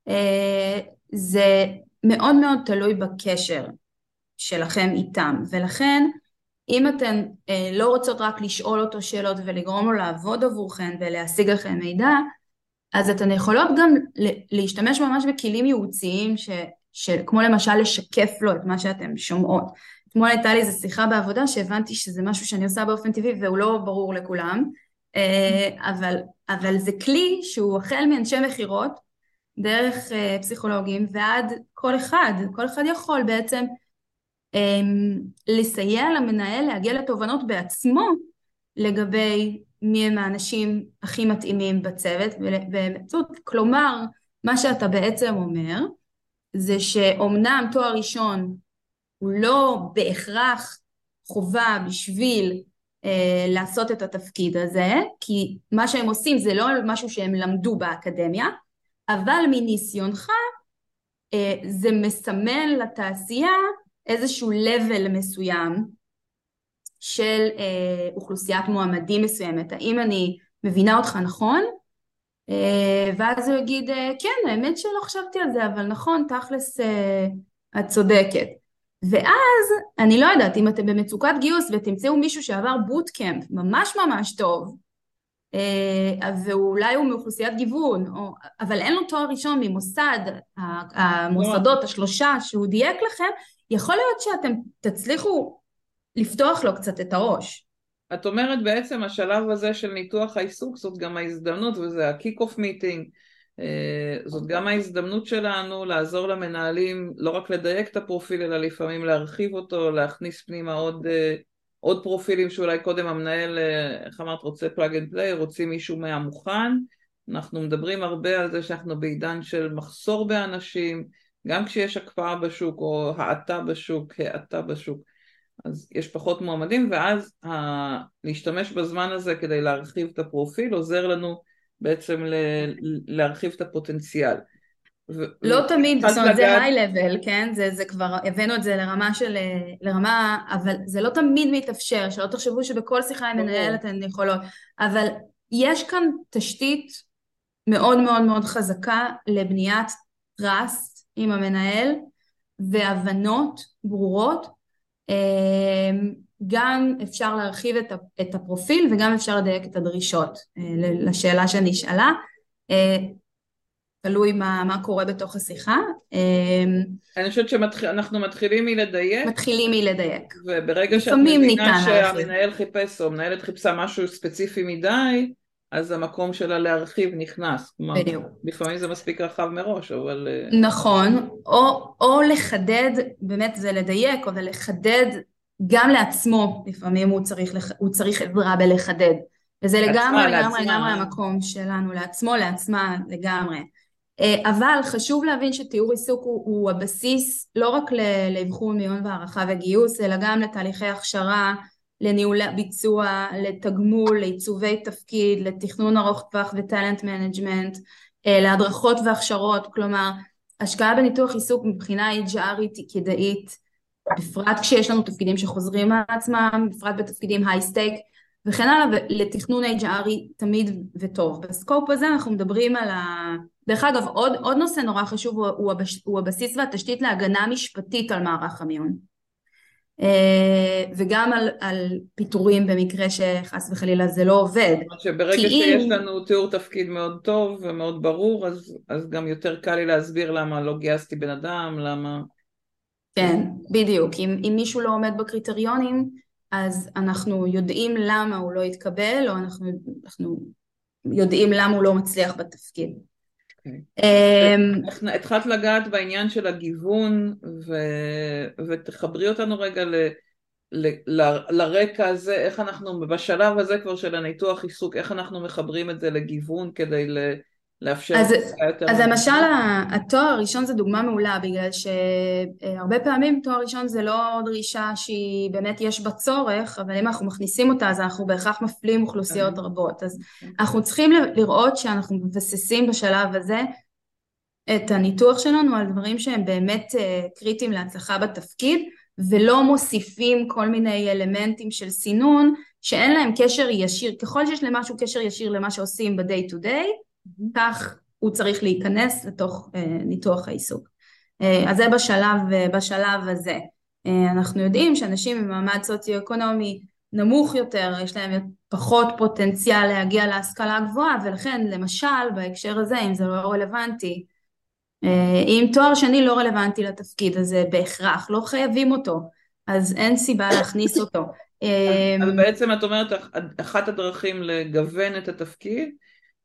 אה, זה מאוד מאוד תלוי בקשר שלכם איתם, ולכן אם אתן אה, לא רוצות רק לשאול אותו שאלות ולגרום לו לעבוד עבורכן ולהשיג לכם מידע, אז אתן יכולות גם להשתמש ממש בכלים ייעוציים ש, כמו למשל לשקף לו את מה שאתן שומעות. אתמול הייתה לי איזו שיחה בעבודה שהבנתי שזה משהו שאני עושה באופן טבעי והוא לא ברור לכולם, אה, אבל, אבל זה כלי שהוא החל מאנשי מכירות, דרך אה, פסיכולוגים ועד כל אחד, כל אחד יכול בעצם אמ, לסייע למנהל להגיע לתובנות בעצמו לגבי מי הם האנשים הכי מתאימים בצוות, ובאמצעות, כלומר, מה שאתה בעצם אומר זה שאומנם תואר ראשון הוא לא בהכרח חובה בשביל אה, לעשות את התפקיד הזה, כי מה שהם עושים זה לא משהו שהם למדו באקדמיה, אבל מניסיונך אה, זה מסמל לתעשייה איזשהו level מסוים של אה, אוכלוסיית מועמדים מסוימת. האם אני מבינה אותך נכון? אה, ואז הוא יגיד, אה, כן, האמת שלא חשבתי על זה, אבל נכון, תכלס אה, את צודקת. ואז אני לא יודעת אם אתם במצוקת גיוס ותמצאו מישהו שעבר בוטקאמפ ממש ממש טוב אה, ואולי הוא מאוכלוסיית גיוון, או, אבל אין לו תואר ראשון ממוסד, המוסדות השלושה שהוא דייק לכם, יכול להיות שאתם תצליחו לפתוח לו קצת את הראש. את אומרת בעצם השלב הזה של ניתוח העיסוק זאת גם ההזדמנות וזה מיטינג אה, זאת גם ההזדמנות שלנו לעזור למנהלים לא רק לדייק את הפרופיל אלא לפעמים להרחיב אותו, להכניס פנימה עוד, אה, עוד פרופילים שאולי קודם המנהל, אה, איך אמרת, רוצה plug and play, רוצים מישהו מהמוכן. אנחנו מדברים הרבה על זה שאנחנו בעידן של מחסור באנשים, גם כשיש הקפאה בשוק או האטה בשוק, האטה בשוק, אז יש פחות מועמדים ואז ה... להשתמש בזמן הזה כדי להרחיב את הפרופיל עוזר לנו בעצם ל... להרחיב את הפוטנציאל. לא תמיד, זאת אומרת זה היי לבל, כן? זה, זה כבר, הבאנו את זה לרמה של, לרמה, אבל זה לא תמיד מתאפשר, שלא תחשבו שבכל שיחה עם מנהל אתן יכולות, אבל יש כאן תשתית מאוד מאוד מאוד חזקה לבניית טראסט עם המנהל והבנות ברורות, אמ, גם אפשר להרחיב את הפרופיל וגם אפשר לדייק את הדרישות לשאלה שנשאלה. תלוי מה, מה קורה בתוך השיחה. אני חושבת שאנחנו מתחילים מלדייק. מתחילים מלדייק. וברגע שאת מבינה שהמנהל חיפש או מנהלת חיפשה משהו ספציפי מדי, אז המקום שלה להרחיב נכנס. בדיוק. לפעמים זה מספיק רחב מראש, אבל... נכון, או, או לחדד, באמת זה לדייק, אבל לחדד גם לעצמו, לפעמים הוא צריך, הוא צריך עזרה בלחדד. וזה לגמרי, לגמרי, לגמרי המקום שלנו, לעצמו, לעצמה, לגמרי. אה, אבל חשוב להבין שתיאור עיסוק הוא, הוא הבסיס לא רק לאבחון מיון והערכה וגיוס, אלא גם לתהליכי הכשרה, לניהול ביצוע, לתגמול, לעיצובי תפקיד, לתכנון ארוך טווח ו talent management, אה, להדרכות והכשרות, כלומר השקעה בניתוח עיסוק מבחינה HR ית היא כדאית, בפרט כשיש לנו תפקידים שחוזרים על עצמם, בפרט בתפקידים high stake וכן הלאה, ולתכנון HR י תמיד טוב. ב scope הזה אנחנו מדברים על ה... דרך אגב, עוד, עוד נושא נורא חשוב הוא, הוא, הבש, הוא הבסיס והתשתית להגנה משפטית על מערך המיון. אה, וגם על, על פיטורים במקרה שחס וחלילה זה לא עובד. שברגע שיש אם... לנו תיאור תפקיד מאוד טוב ומאוד ברור, אז, אז גם יותר קל לי להסביר למה לא גייסתי בן אדם, למה... כן, בדיוק. אם, אם מישהו לא עומד בקריטריונים, אז אנחנו יודעים למה הוא לא התקבל, או אנחנו, אנחנו יודעים למה הוא לא מצליח בתפקיד. Okay. Um, התחלת לגעת בעניין של הגיוון ו... ותחברי אותנו רגע ל... ל... ל... לרקע הזה, איך אנחנו בשלב הזה כבר של הניתוח עיסוק, איך אנחנו מחברים את זה לגיוון כדי ל... לאפשר... אז, אז למשל התואר הראשון זה דוגמה מעולה בגלל שהרבה פעמים תואר ראשון זה לא דרישה שהיא באמת יש בה צורך אבל אם אנחנו מכניסים אותה אז אנחנו בהכרח מפלים אוכלוסיות כן. רבות אז כן. אנחנו צריכים לראות שאנחנו מבססים בשלב הזה את הניתוח שלנו על דברים שהם באמת אה, קריטיים להצלחה בתפקיד ולא מוסיפים כל מיני אלמנטים של סינון שאין להם קשר ישיר ככל שיש למשהו קשר ישיר למה שעושים ב-day to day כך הוא צריך להיכנס לתוך אה, ניתוח העיסוק. אה, אז זה בשלב, אה, בשלב הזה. אנחנו יודעים שאנשים במעמד סוציו-אקונומי נמוך יותר, יש להם פחות פוטנציאל להגיע להשכלה גבוהה, ולכן למשל בהקשר הזה, אם זה לא רלוונטי, אם תואר שני לא רלוונטי לתפקיד הזה בהכרח, לא חייבים אותו, אז אין סיבה להכניס אותו. אז בעצם את אומרת, אחת הדרכים לגוון את התפקיד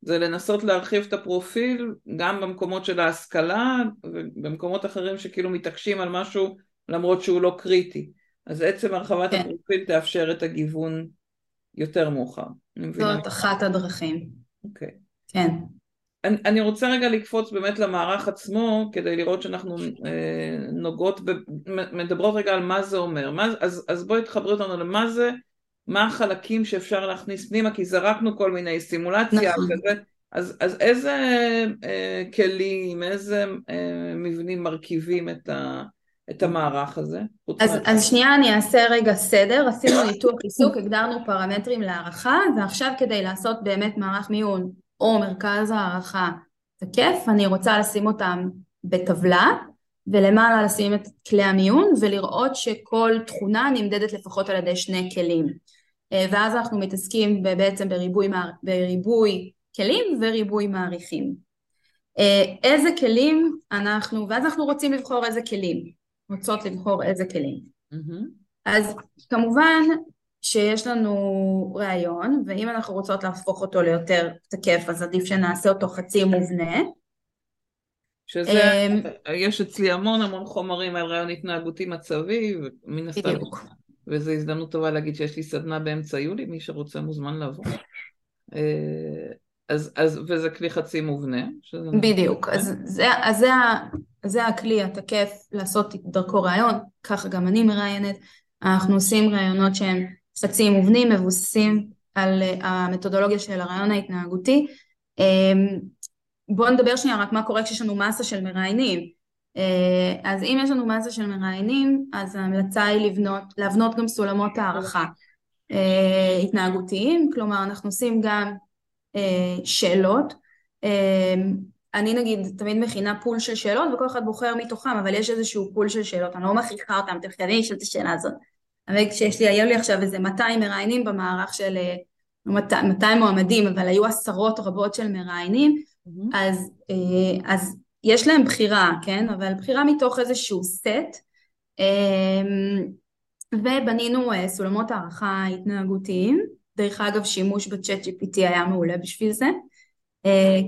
זה לנסות להרחיב את הפרופיל גם במקומות של ההשכלה ובמקומות אחרים שכאילו מתעקשים על משהו למרות שהוא לא קריטי. אז עצם הרחבת כן. הפרופיל תאפשר את הגיוון יותר מאוחר. זאת אחת הדרכים. אוקיי. כן. אני, אני רוצה רגע לקפוץ באמת למערך עצמו כדי לראות שאנחנו אה, נוגעות, ב, מדברות רגע על מה זה אומר. מה, אז, אז בואי תחברי אותנו למה זה מה החלקים שאפשר להכניס פנימה, כי זרקנו כל מיני סימולציה נכון. כזה, אז, אז איזה אה, כלים, איזה אה, מבנים מרכיבים את, ה, את המערך הזה? אז, אז שנייה אני אעשה רגע סדר, עשינו ניתוח עיסוק, הגדרנו פרמטרים להערכה, ועכשיו כדי לעשות באמת מערך מיון או מרכז הערכה תקף, אני רוצה לשים אותם בטבלה, ולמעלה לשים את כלי המיון ולראות שכל תכונה נמדדת לפחות על ידי שני כלים. אה, ואז אנחנו מתעסקים בעצם בריבוי, בריבוי כלים וריבוי מעריכים. אה, איזה כלים אנחנו, ואז אנחנו רוצים לבחור איזה כלים, רוצות לבחור איזה כלים. Mm-hmm. אז כמובן שיש לנו ראיון, ואם אנחנו רוצות להפוך אותו ליותר תקף, אז עדיף שנעשה אותו חצי מובנה. שזה, אה, יש אצלי המון המון חומרים על רעיון התנהגותי מצבי, ומן הסתם וזו הזדמנות טובה להגיד שיש לי סדנה באמצע יולי, מי שרוצה מוזמן לבוא. אה, אז, אז, וזה כלי חצי מובנה. בדיוק, אז זה, אז זה, זה הכלי התקף לעשות דרכו ראיון, ככה גם אני מראיינת. אנחנו עושים ראיונות שהם חצי מובנים, מבוססים על אה, המתודולוגיה של הרעיון ההתנהגותי. אה, בואו נדבר שנייה רק מה קורה כשיש לנו מסה של מראיינים. אה, אז אם יש לנו מסה של מראיינים, אז ההמלצה היא לבנות, להבנות גם סולמות הערכה אה, התנהגותיים, כלומר אנחנו עושים גם אה, שאלות, אני נגיד תמיד מכינה פול של שאלות וכל אחד בוחר מתוכם, אבל יש איזשהו פול של שאלות, אני לא מכריחה אותם, אתם חייבים לשאול את השאלה הזאת. אבל כשיש לי, היו לי עכשיו איזה 200 מראיינים במערך של 200 אה, מועמדים, אבל היו עשרות רבות של מראיינים, mm-hmm. אז, אז יש להם בחירה, כן? אבל בחירה מתוך איזשהו סט, אמ, ובנינו אה, סולמות הערכה התנהגותיים, דרך אגב שימוש בצ'אט GPT היה מעולה בשביל זה,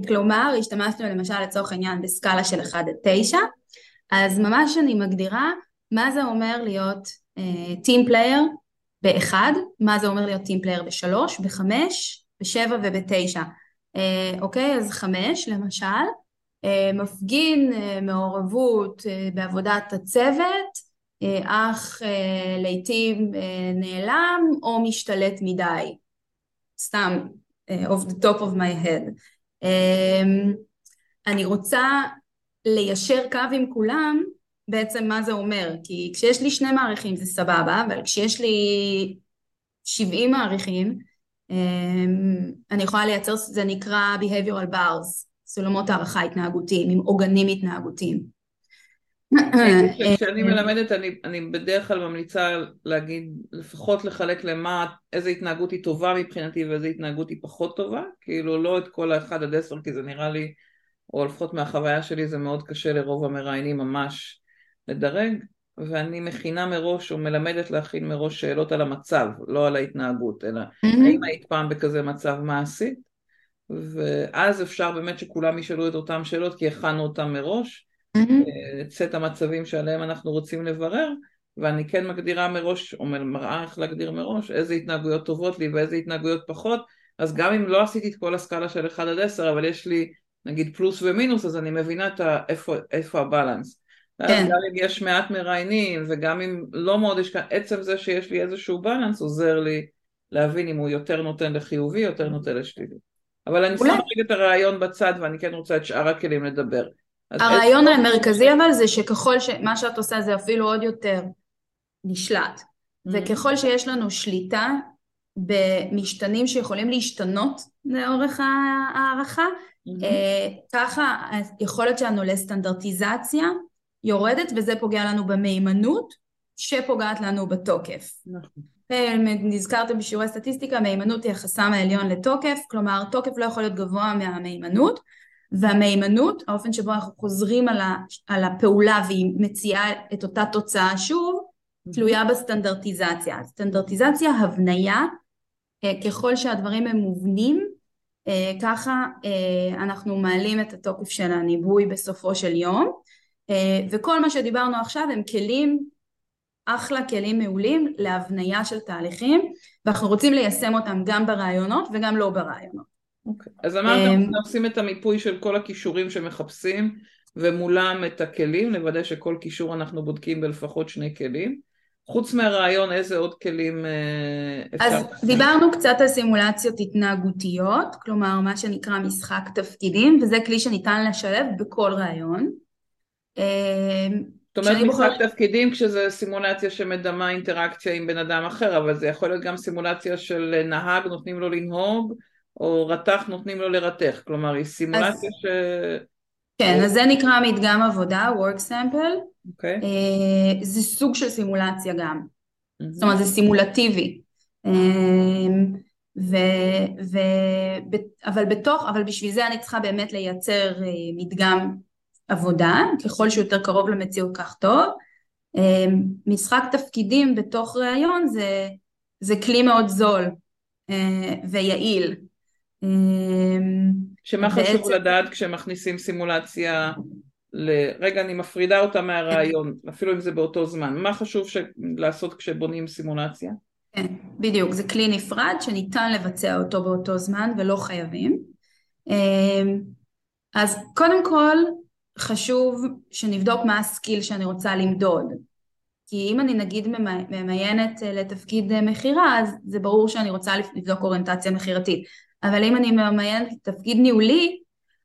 כלומר השתמשנו למשל לצורך העניין בסקאלה של 1 עד 9, אז ממש אני מגדירה מה זה אומר להיות team uh, player באחד, מה זה אומר להיות player בשלוש, בחמש, בשבע ובתשע. Uh, אוקיי, אז חמש למשל, מפגין uh, מעורבות uh, בעבודת הצוות, אך לעיתים uh, נעלם או משתלט מדי. סתם, off the top of my head. אני רוצה ליישר קו עם כולם בעצם מה זה אומר, כי כשיש לי שני מעריכים זה סבבה, אבל כשיש לי 70 מעריכים, אני יכולה לייצר, זה נקרא behavioral bars, סולמות הערכה התנהגותיים, עם עוגנים התנהגותיים. כשאני מלמדת אני, אני בדרך כלל ממליצה להגיד, לפחות לחלק למה, איזה התנהגות היא טובה מבחינתי ואיזה התנהגות היא פחות טובה, כאילו לא את כל האחד עד עשר כי זה נראה לי, או לפחות מהחוויה שלי זה מאוד קשה לרוב המראיינים ממש לדרג, ואני מכינה מראש או מלמדת להכין מראש שאלות על המצב, לא על ההתנהגות, אלא. האם היית פעם בכזה מצב, מה עשית? ואז אפשר באמת שכולם ישאלו את אותן שאלות כי הכנו אותן מראש, mm-hmm. את סט המצבים שעליהם אנחנו רוצים לברר, ואני כן מגדירה מראש, או מראה איך להגדיר מראש, איזה התנהגויות טובות לי ואיזה התנהגויות פחות, אז גם אם לא עשיתי את כל הסקאלה של 1 עד 10, אבל יש לי נגיד פלוס ומינוס, אז אני מבינה את ה, איפה, איפה הבלנס. כן. גם אם יש מעט מראיינים וגם אם לא מאוד יש כאן, עצם זה שיש לי איזשהו בלנס עוזר לי להבין אם הוא יותר נותן לחיובי, יותר נותן לשלילי. אבל אני אולי... שם רגע את הרעיון בצד ואני כן רוצה את שאר הכלים לדבר. הרעיון. המרכזי אבל זה שככל שמה שאת עושה זה אפילו עוד יותר נשלט. Mm-hmm. וככל שיש לנו שליטה במשתנים שיכולים להשתנות לאורך ההערכה, mm-hmm. ככה היכולת שלנו לסטנדרטיזציה יורדת וזה פוגע לנו במהימנות שפוגעת לנו בתוקף. נכון. נזכרתם בשיעורי סטטיסטיקה, מהימנות היא החסם העליון לתוקף, כלומר תוקף לא יכול להיות גבוה מהמהימנות, והמהימנות, האופן שבו אנחנו חוזרים על, ה, על הפעולה והיא מציעה את אותה תוצאה שוב, תלויה בסטנדרטיזציה. סטנדרטיזציה, הבניה, אה, ככל שהדברים הם מובנים, אה, ככה אה, אנחנו מעלים את התוקף של הניבוי בסופו של יום. וכל מה שדיברנו עכשיו הם כלים, אחלה כלים מעולים להבניה של תהליכים ואנחנו רוצים ליישם אותם גם ברעיונות וגם לא ברעיונות. אוקיי, okay. אז אמרתם שאנחנו עושים את המיפוי של כל הכישורים שמחפשים ומולם את הכלים, לוודא שכל כישור אנחנו בודקים בלפחות שני כלים. חוץ מהרעיון איזה עוד כלים אה, אפשר... אז דיברנו קצת על סימולציות התנהגותיות, כלומר מה שנקרא משחק תפקידים, וזה כלי שניתן לשלב בכל רעיון. זאת אומרת משחק בוחר... תפקידים כשזה סימולציה שמדמה אינטראקציה עם בן אדם אחר, אבל זה יכול להיות גם סימולציה של נהג נותנים לו לנהוג, או רתח נותנים לו לרתך, כלומר היא סימולציה אז... ש... כן, אז זה נקרא מדגם עבודה, work sample, okay. אוקיי. אה, זה סוג של סימולציה גם, mm-hmm. זאת אומרת זה סימולטיבי, אמ, ו, ו, אבל בתוך, אבל בשביל זה אני צריכה באמת לייצר אה, מדגם עבודה, ככל שיותר קרוב למציאות כך טוב. אמ, משחק תפקידים בתוך ראיון זה, זה כלי מאוד זול אה, ויעיל. אמ, שמה בעצם... חשוב לדעת כשמכניסים סימולציה, ל... רגע אני מפרידה אותה מהרעיון, אפילו אם זה באותו זמן, מה חשוב ש... לעשות כשבונים סימולציה? כן, בדיוק, זה כלי נפרד שניתן לבצע אותו באותו זמן ולא חייבים. אמ, אז קודם כל חשוב שנבדוק מה הסקיל שאני רוצה למדוד. כי אם אני נגיד ממיינת אה, לתפקיד אה, מכירה, אז זה ברור שאני רוצה לבדוק אוריינטציה מכירתית. אבל אם אני ממיינת לתפקיד ניהולי,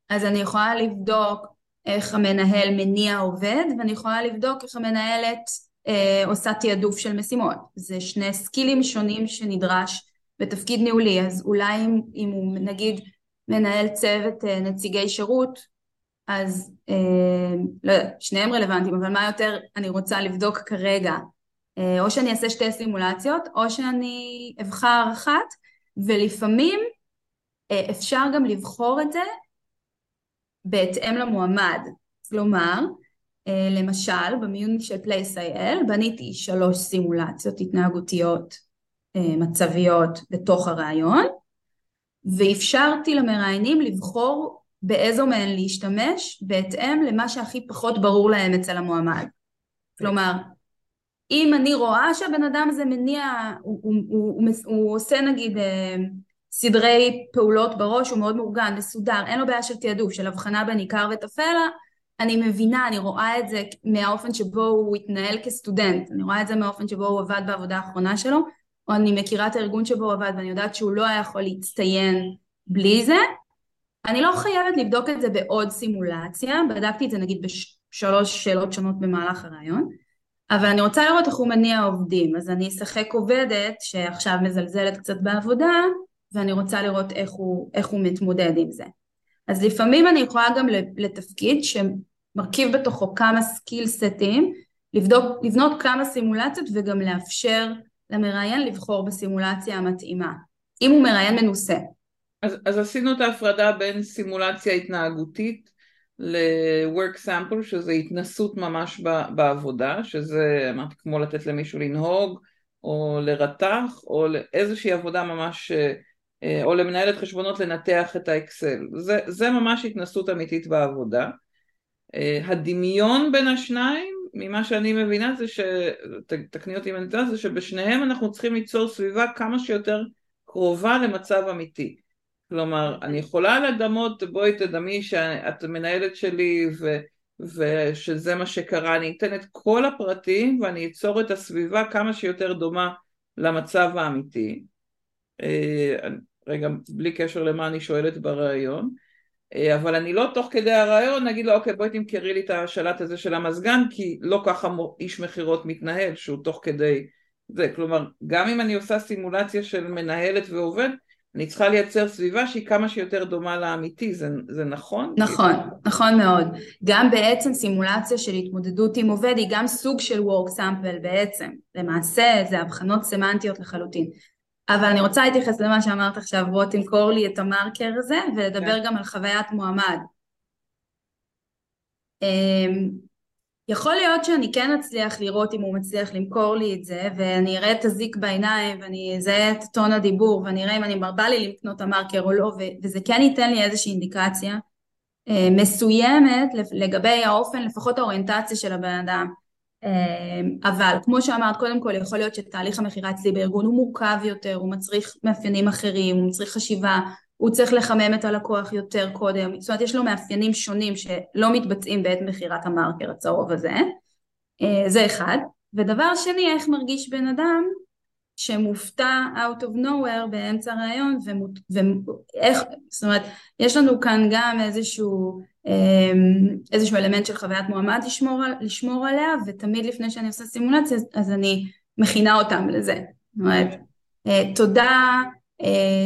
אז אני יכולה לבדוק איך המנהל מניע עובד, ואני יכולה לבדוק איך המנהלת אה, עושה תעדוף של משימות. זה שני סקילים שונים שנדרש בתפקיד ניהולי, אז אולי אם, אם הוא נגיד מנהל צוות אה, נציגי שירות, אז אה, לא יודעת, שניהם רלוונטיים, אבל מה יותר אני רוצה לבדוק כרגע? או שאני אעשה שתי סימולציות, או שאני אבחר אחת, ולפעמים אפשר גם לבחור את זה בהתאם למועמד. כלומר, למשל, במיון של פלייס.איי.אל בניתי שלוש סימולציות התנהגותיות מצביות בתוך הרעיון, ואפשרתי למראיינים לבחור באיזו מהן להשתמש בהתאם למה שהכי פחות ברור להם אצל המועמד. כלומר, אם אני רואה שהבן אדם הזה מניע, הוא, הוא, הוא, הוא, הוא עושה נגיד אה, סדרי פעולות בראש, הוא מאוד מאורגן, מסודר, אין לו בעיה של תעדוף, של הבחנה בין עיקר וטפל, אני מבינה, אני רואה את זה מהאופן שבו הוא התנהל כסטודנט, אני רואה את זה מהאופן שבו הוא עבד בעבודה האחרונה שלו, או אני מכירה את הארגון שבו הוא עבד ואני יודעת שהוא לא היה יכול להצטיין בלי זה, אני לא חייבת לבדוק את זה בעוד סימולציה, בדקתי את זה נגיד בשלוש שאלות שונות במהלך הריאיון, אבל אני רוצה לראות איך הוא מניע עובדים, אז אני אשחק עובדת שעכשיו מזלזלת קצת בעבודה, ואני רוצה לראות איך הוא, איך הוא מתמודד עם זה. אז לפעמים אני יכולה גם לתפקיד שמרכיב בתוכו כמה skill סטים, לבדוק, לבנות כמה סימולציות וגם לאפשר למראיין לבחור בסימולציה המתאימה, אם הוא מראיין מנוסה. אז, אז עשינו את ההפרדה בין סימולציה התנהגותית ל-work sample, שזה התנסות ממש בעבודה, שזה אמרתי כמו לתת למישהו לנהוג, או לרתח, או לאיזושהי עבודה ממש, אה, או למנהלת חשבונות לנתח את האקסל. זה, זה ממש התנסות אמיתית בעבודה. אה, הדמיון בין השניים, ממה שאני מבינה זה ש... תקני אותי אם אני טועה, זה שבשניהם אנחנו צריכים ליצור סביבה כמה שיותר קרובה למצב אמיתי. כלומר, אני יכולה לדמות, בואי תדמי שאת מנהלת שלי ו, ושזה מה שקרה, אני אתן את כל הפרטים ואני אצור את הסביבה כמה שיותר דומה למצב האמיתי. אה, רגע, בלי קשר למה אני שואלת בריאיון, אה, אבל אני לא תוך כדי הריאיון נגיד לו אוקיי בואי תמכרי לי את השלט הזה של המזגן כי לא ככה איש מכירות מתנהל שהוא תוך כדי זה, כלומר גם אם אני עושה סימולציה של מנהלת ועובד אני צריכה לייצר סביבה שהיא כמה שיותר דומה לאמיתי, זה, זה נכון? נכון, נכון מאוד. גם בעצם סימולציה של התמודדות עם עובד היא גם סוג של work sample בעצם. למעשה זה הבחנות סמנטיות לחלוטין. אבל אני רוצה להתייחס למה שאמרת עכשיו, בוא תמכור לי את המרקר הזה ולדבר כן. גם על חוויית מועמד. יכול להיות שאני כן אצליח לראות אם הוא מצליח למכור לי את זה ואני אראה את הזיק בעיניים ואני אזהה את טון הדיבור ואני אראה אם אני מרבה לי לקנות את המרקר או לא וזה כן ייתן לי איזושהי אינדיקציה אה, מסוימת לגבי האופן לפחות האוריינטציה של הבן אדם. אה, אבל כמו שאמרת קודם כל יכול להיות שתהליך המכירה אצלי בארגון הוא מורכב יותר הוא מצריך מאפיינים אחרים הוא מצריך חשיבה הוא צריך לחמם את הלקוח יותר קודם, זאת אומרת יש לו מאפיינים שונים שלא מתבצעים בעת מכירת המרקר הצהוב הזה, אה, זה אחד. ודבר שני, איך מרגיש בן אדם שמופתע out of nowhere באמצע הרעיון ואיך, זאת אומרת, יש לנו כאן גם איזשהו, אה, איזשהו אלמנט של חוויית מועמד לשמור, לשמור עליה ותמיד לפני שאני עושה סימולציה אז אני מכינה אותם לזה. זאת אומרת, אה, תודה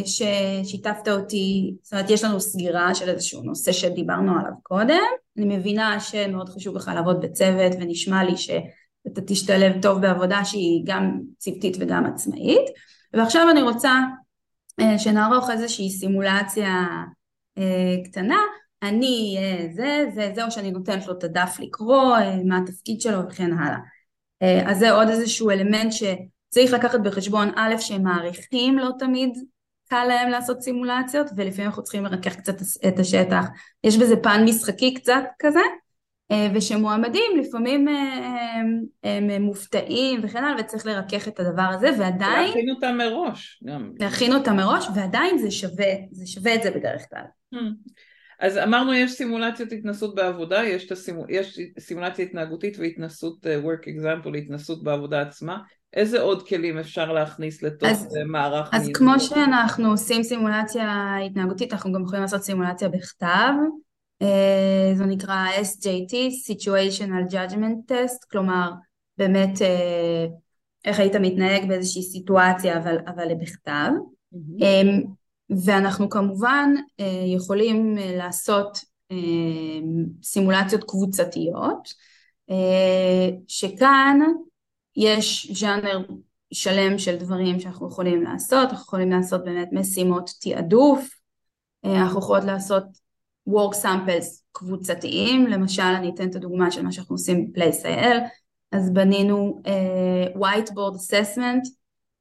ששיתפת אותי, זאת אומרת יש לנו סגירה של איזשהו נושא שדיברנו עליו קודם, אני מבינה שמאוד חשוב לך לעבוד בצוות ונשמע לי שאתה תשתלב טוב בעבודה שהיא גם צוותית וגם עצמאית. ועכשיו אני רוצה אה, שנערוך איזושהי סימולציה אה, קטנה, אני זה, זה, זה, או שאני נותנת לו את הדף לקרוא, מה התפקיד שלו וכן הלאה. אז זה עוד איזשהו אלמנט ש... צריך לקחת בחשבון א' שהם מעריכים לא תמיד קל להם לעשות סימולציות ולפעמים אנחנו צריכים לרכך קצת את השטח יש בזה פן משחקי קצת כזה אה, ושמועמדים לפעמים אה, הם, הם מופתעים וכן הלאה וצריך לרכך את הדבר הזה ועדיין להכין אותם מראש גם. להכין אותם מראש ועדיין זה שווה זה שווה את זה בדרך כלל hmm. אז אמרנו יש סימולציות התנסות בעבודה, יש, הסימול, יש סימולציה התנהגותית והתנסות uh, work example, התנסות בעבודה עצמה. איזה עוד כלים אפשר להכניס לתוך אז, מערך? אז מיזור? כמו שאנחנו עושים סימולציה התנהגותית, אנחנו גם יכולים לעשות סימולציה בכתב. אה, זו נקרא SJT, Situational Judgment Test, כלומר באמת אה, איך היית מתנהג באיזושהי סיטואציה אבל, אבל בכתב. Mm-hmm. ואנחנו כמובן יכולים לעשות סימולציות קבוצתיות, שכאן יש ז'אנר שלם של דברים שאנחנו יכולים לעשות, אנחנו יכולים לעשות באמת משימות תעדוף, אה, אנחנו יכולות לעשות work samples קבוצתיים, למשל אני אתן את הדוגמה של מה שאנחנו עושים ב-Place.il, אז בנינו uh, whiteboard assessment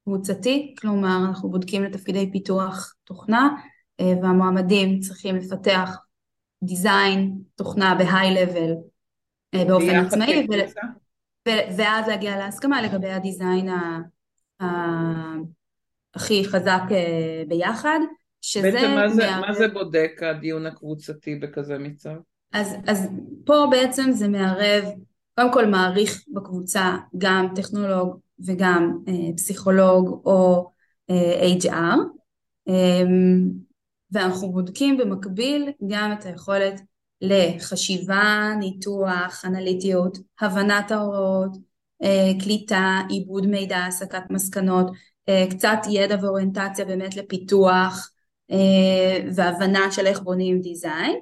קבוצתי, כלומר אנחנו בודקים לתפקידי פיתוח תוכנה uh, והמועמדים צריכים לפתח דיזיין תוכנה בהיי לבל uh, באופן עצמאי ו- ואז להגיע להסכמה לגבי הדיזיין ה- ה- הכי חזק uh, ביחד שזה... בעצם מה זה, מה זה בודק הדיון הקבוצתי בכזה מצב? אז, אז פה בעצם זה מערב, קודם כל מעריך בקבוצה גם טכנולוג וגם אה, פסיכולוג או אה, HR אה, ואנחנו בודקים במקביל גם את היכולת לחשיבה, ניתוח, אנליטיות, הבנת ההוראות, אה, קליטה, עיבוד מידע, הסקת מסקנות, קצת ידע ואוריינטציה באמת לפיתוח והבנה של איך בונים דיזיין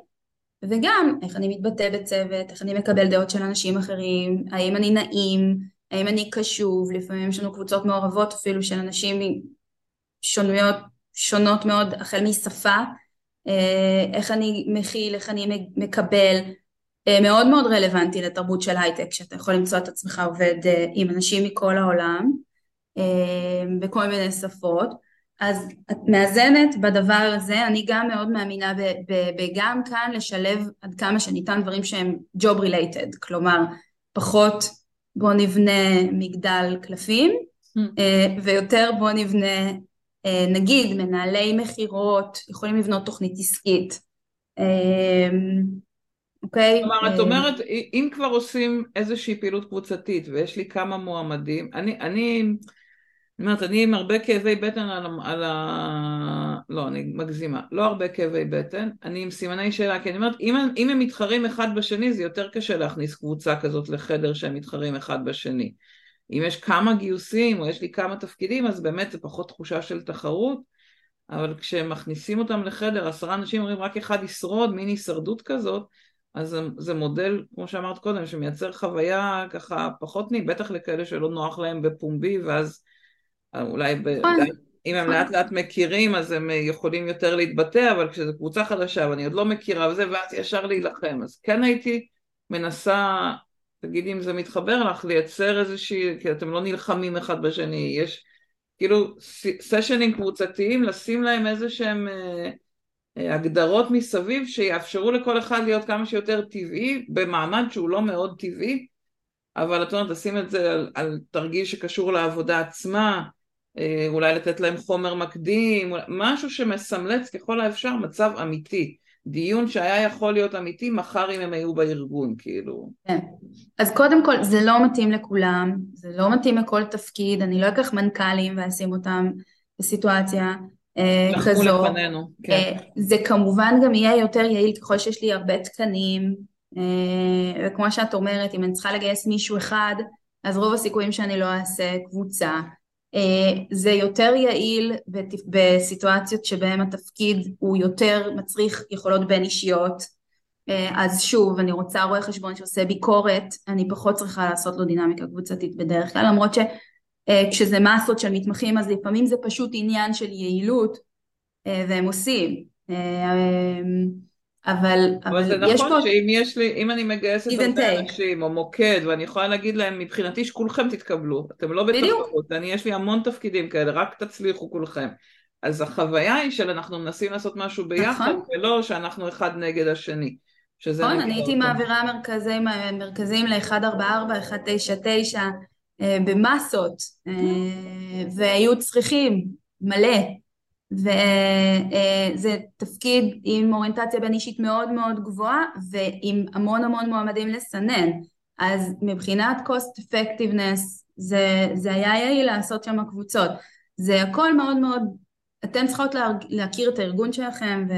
וגם איך אני מתבטא בצוות, איך אני מקבל דעות של אנשים אחרים, האם אני נעים, האם אני קשוב, לפעמים יש לנו קבוצות מעורבות אפילו של אנשים שונויות, שונות מאוד החל משפה, אה, איך אני מכיל, איך אני מקבל, אה, מאוד מאוד רלוונטי לתרבות של הייטק, שאתה יכול למצוא את עצמך עובד עם אנשים מכל העולם, בכל מיני שפות. אז את מאזנת בדבר הזה, אני גם מאוד מאמינה בגם כאן לשלב עד כמה שניתן דברים שהם job related, כלומר פחות בוא נבנה מגדל קלפים mm. ויותר בוא נבנה אה, נגיד מנהלי מכירות יכולים לבנות תוכנית עסקית אה, אוקיי? כלומר, את אומרת, אם כבר עושים איזושהי פעילות קבוצתית ויש לי כמה מועמדים, אני, אני אני אומרת, אני עם הרבה כאבי בטן על, על ה... לא, אני מגזימה. לא הרבה כאבי בטן, אני עם סימני שאלה, כי אני אומרת, אם, אם הם מתחרים אחד בשני, זה יותר קשה להכניס קבוצה כזאת לחדר שהם מתחרים אחד בשני. אם יש כמה גיוסים, או יש לי כמה תפקידים, אז באמת זה פחות תחושה של תחרות, אבל כשמכניסים אותם לחדר, עשרה אנשים אומרים רק אחד ישרוד, מין הישרדות כזאת, אז זה, זה מודל, כמו שאמרת קודם, שמייצר חוויה ככה פחות נעים, בטח לכאלה שלא נוח להם בפומבי, ואז אולי ב... נכון. אם הם לאט לאט מכירים אז הם יכולים יותר להתבטא, אבל כשזו קבוצה חדשה ואני עוד לא מכירה וזה, ואז ישר להילחם. אז כן הייתי מנסה, תגידי אם זה מתחבר לך, לייצר איזושהי, כי אתם לא נלחמים אחד בשני, יש כאילו סשנים קבוצתיים, לשים להם איזה שהם אה, אה, הגדרות מסביב שיאפשרו לכל אחד להיות כמה שיותר טבעי, במעמד שהוא לא מאוד טבעי, אבל את אומרת, לשים את זה על, על תרגיל שקשור לעבודה עצמה, אולי לתת להם חומר מקדים, משהו שמסמלץ ככל האפשר מצב אמיתי. דיון שהיה יכול להיות אמיתי מחר אם הם היו בארגון, כאילו. כן. אז קודם כל, זה לא מתאים לכולם, זה לא מתאים לכל תפקיד, אני לא אקח מנכ"לים ואשים אותם בסיטואציה אה, כזו. לפנינו, כן. אה, זה כמובן גם יהיה יותר יעיל ככל שיש לי הרבה תקנים, אה, וכמו שאת אומרת, אם אני צריכה לגייס מישהו אחד, אז רוב הסיכויים שאני לא אעשה קבוצה. אה, זה יותר יעיל בסיטואציות שבהן התפקיד הוא יותר מצריך יכולות בין אישיות. אה, אז שוב אני רוצה רואה חשבון שעושה ביקורת אני פחות צריכה לעשות לו דינמיקה קבוצתית בדרך כלל למרות שכשזה אה, מסות של מתמחים אז לפעמים זה פשוט עניין של יעילות והם עושים אבל, אבל זה נכון פה... שאם יש לי, אם אני מגייסת הרבה אנשים או מוקד ואני יכולה להגיד להם מבחינתי שכולכם תתקבלו, אתם לא בתחרות, אני יש לי המון תפקידים כאלה, רק תצליחו כולכם. אז החוויה היא שאנחנו מנסים לעשות משהו ביחד נכון. ולא שאנחנו אחד נגד השני. נכון, אני הייתי מעבירה מרכזים, מרכזים ל-144, 199 אה, במסות אה, והיו צריכים מלא וזה תפקיד עם אוריינטציה בין אישית מאוד מאוד גבוהה ועם המון המון מועמדים לסנן. אז מבחינת cost effectiveness זה, זה היה יעיל לעשות שם קבוצות זה הכל מאוד מאוד אתם צריכות לה, להכיר את הארגון שלכם ו,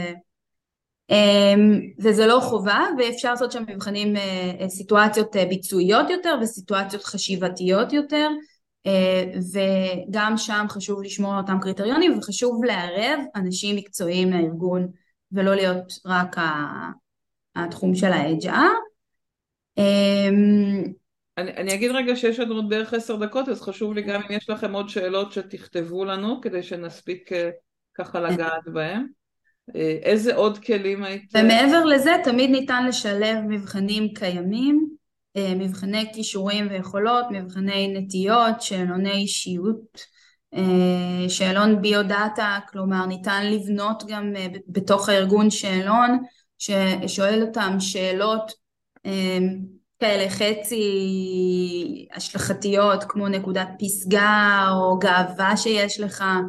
אמ, וזה לא חובה ואפשר לעשות שם מבחנים אה, סיטואציות אה, ביצועיות יותר וסיטואציות חשיבתיות יותר. אה, וגם שם חשוב לשמור על אותם קריטריונים וחשוב לערב אנשים מקצועיים מהארגון ולא להיות רק התחום של ה-HR. אמ, אני, אני אגיד רגע שיש לנו עוד בערך עשר דקות, אז חשוב לי גם אם יש לכם עוד שאלות שתכתבו לנו, כדי שנספיק אה, ככה לגעת בהם. אה, איזה עוד כלים היית... ומעבר לזה, תמיד ניתן לשלב מבחנים קיימים, אה, מבחני כישורים ויכולות, מבחני נטיות, שאלוני אישיות, שאלון ביו-דאטה, כלומר ניתן לבנות גם בתוך הארגון שאלון ששואל אותם שאלות כאלה חצי השלכתיות כמו נקודת פסגה או גאווה שיש לך. אה,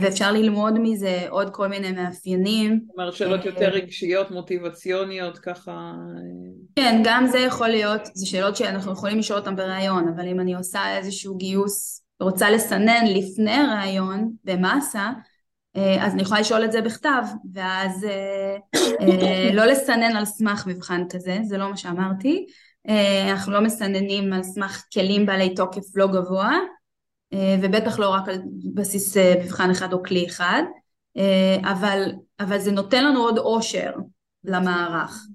ואפשר ללמוד מזה עוד כל מיני מאפיינים. זאת אומרת שאלות יותר רגשיות, מוטיבציוניות, ככה... אה. כן, גם זה יכול להיות, זה שאלות שאנחנו יכולים לשאול אותן בריאיון, אבל אם אני עושה איזשהו גיוס, רוצה לסנן לפני ראיון במאסה, אה, אז אני יכולה לשאול את זה בכתב, ואז אה, אה, לא לסנן על סמך מבחן כזה, זה לא מה שאמרתי, אנחנו לא מסננים על סמך כלים בעלי תוקף לא גבוה, ובטח לא רק על בסיס מבחן אחד או כלי אחד, אבל, אבל זה נותן לנו עוד אושר למערך,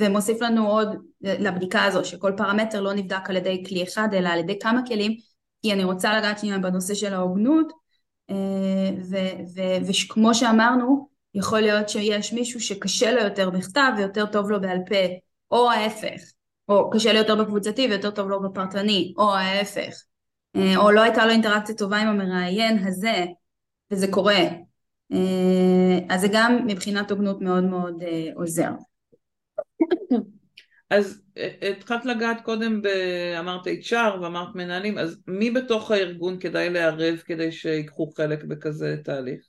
ומוסיף לנו עוד לבדיקה הזו, שכל פרמטר לא נבדק על ידי כלי אחד, אלא על ידי כמה כלים, כי אני רוצה לגעת שנייה בנושא של ההוגנות, וכמו שאמרנו, יכול להיות שיש מישהו שקשה לו יותר בכתב ויותר טוב לו בעל פה, או ההפך, או קשה לו יותר בקבוצתי ויותר טוב לו בפרטני, או ההפך, אה, או לא הייתה לו אינטראקציה טובה עם המראיין הזה, וזה קורה. אה, אז זה גם מבחינת הוגנות מאוד מאוד אה, עוזר. אז אה, התחלת לגעת קודם, ב... אמרת HR ואמרת מנהלים, אז מי בתוך הארגון כדאי לערב כדי שיקחו חלק בכזה תהליך?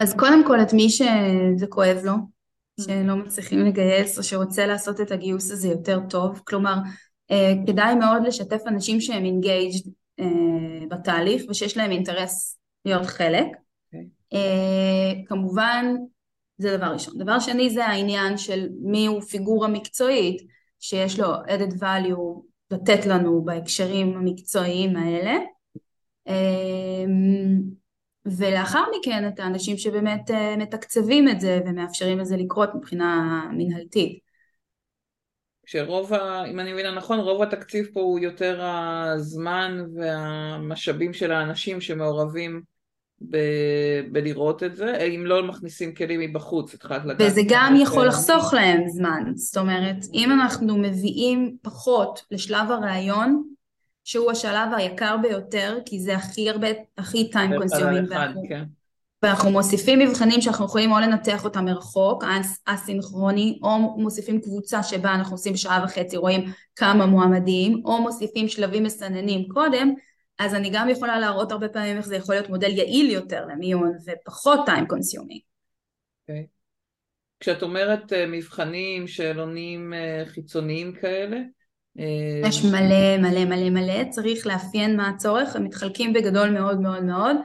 אז קודם כל את מי שזה כואב לו, mm. שלא מצליחים לגייס או שרוצה לעשות את הגיוס הזה יותר טוב, כלומר אה, כדאי מאוד לשתף אנשים שהם engaged אה, בתהליך ושיש להם אינטרס להיות חלק. Okay. אוקיי. כמובן זה דבר ראשון. דבר שני זה העניין של מי הוא פיגורה מקצועית שיש לו added value לתת לנו בהקשרים המקצועיים האלה. אמ, ולאחר מכן את האנשים שבאמת אה, מתקצבים את זה ומאפשרים לזה לקרות מבחינה מנהלתית. שרוב, ה, אם אני מבינה נכון, רוב התקציב פה הוא יותר הזמן והמשאבים של האנשים שמעורבים ב- בלראות את זה, אם לא מכניסים כלים מבחוץ, התחלת לדעת. וזה גם יכול לחסוך להם זמן, זאת אומרת, אם אנחנו מביאים פחות לשלב הראיון, שהוא השלב היקר ביותר, כי זה הכי הרבה, הכי time consuming, כן. ואנחנו מוסיפים מבחנים שאנחנו יכולים או לנתח אותם מרחוק, אסינכרוני, או מוסיפים קבוצה שבה אנחנו עושים שעה וחצי, רואים כמה מועמדים, או מוסיפים שלבים מסננים קודם, אז אני גם יכולה להראות הרבה פעמים איך זה יכול להיות מודל יעיל יותר למיון ופחות time consuming. Okay. אוקיי. כשאת אומרת uh, מבחנים, שאלונים uh, חיצוניים כאלה? Uh... יש מלא מלא מלא מלא, צריך לאפיין מה הצורך, הם מתחלקים בגדול מאוד מאוד מאוד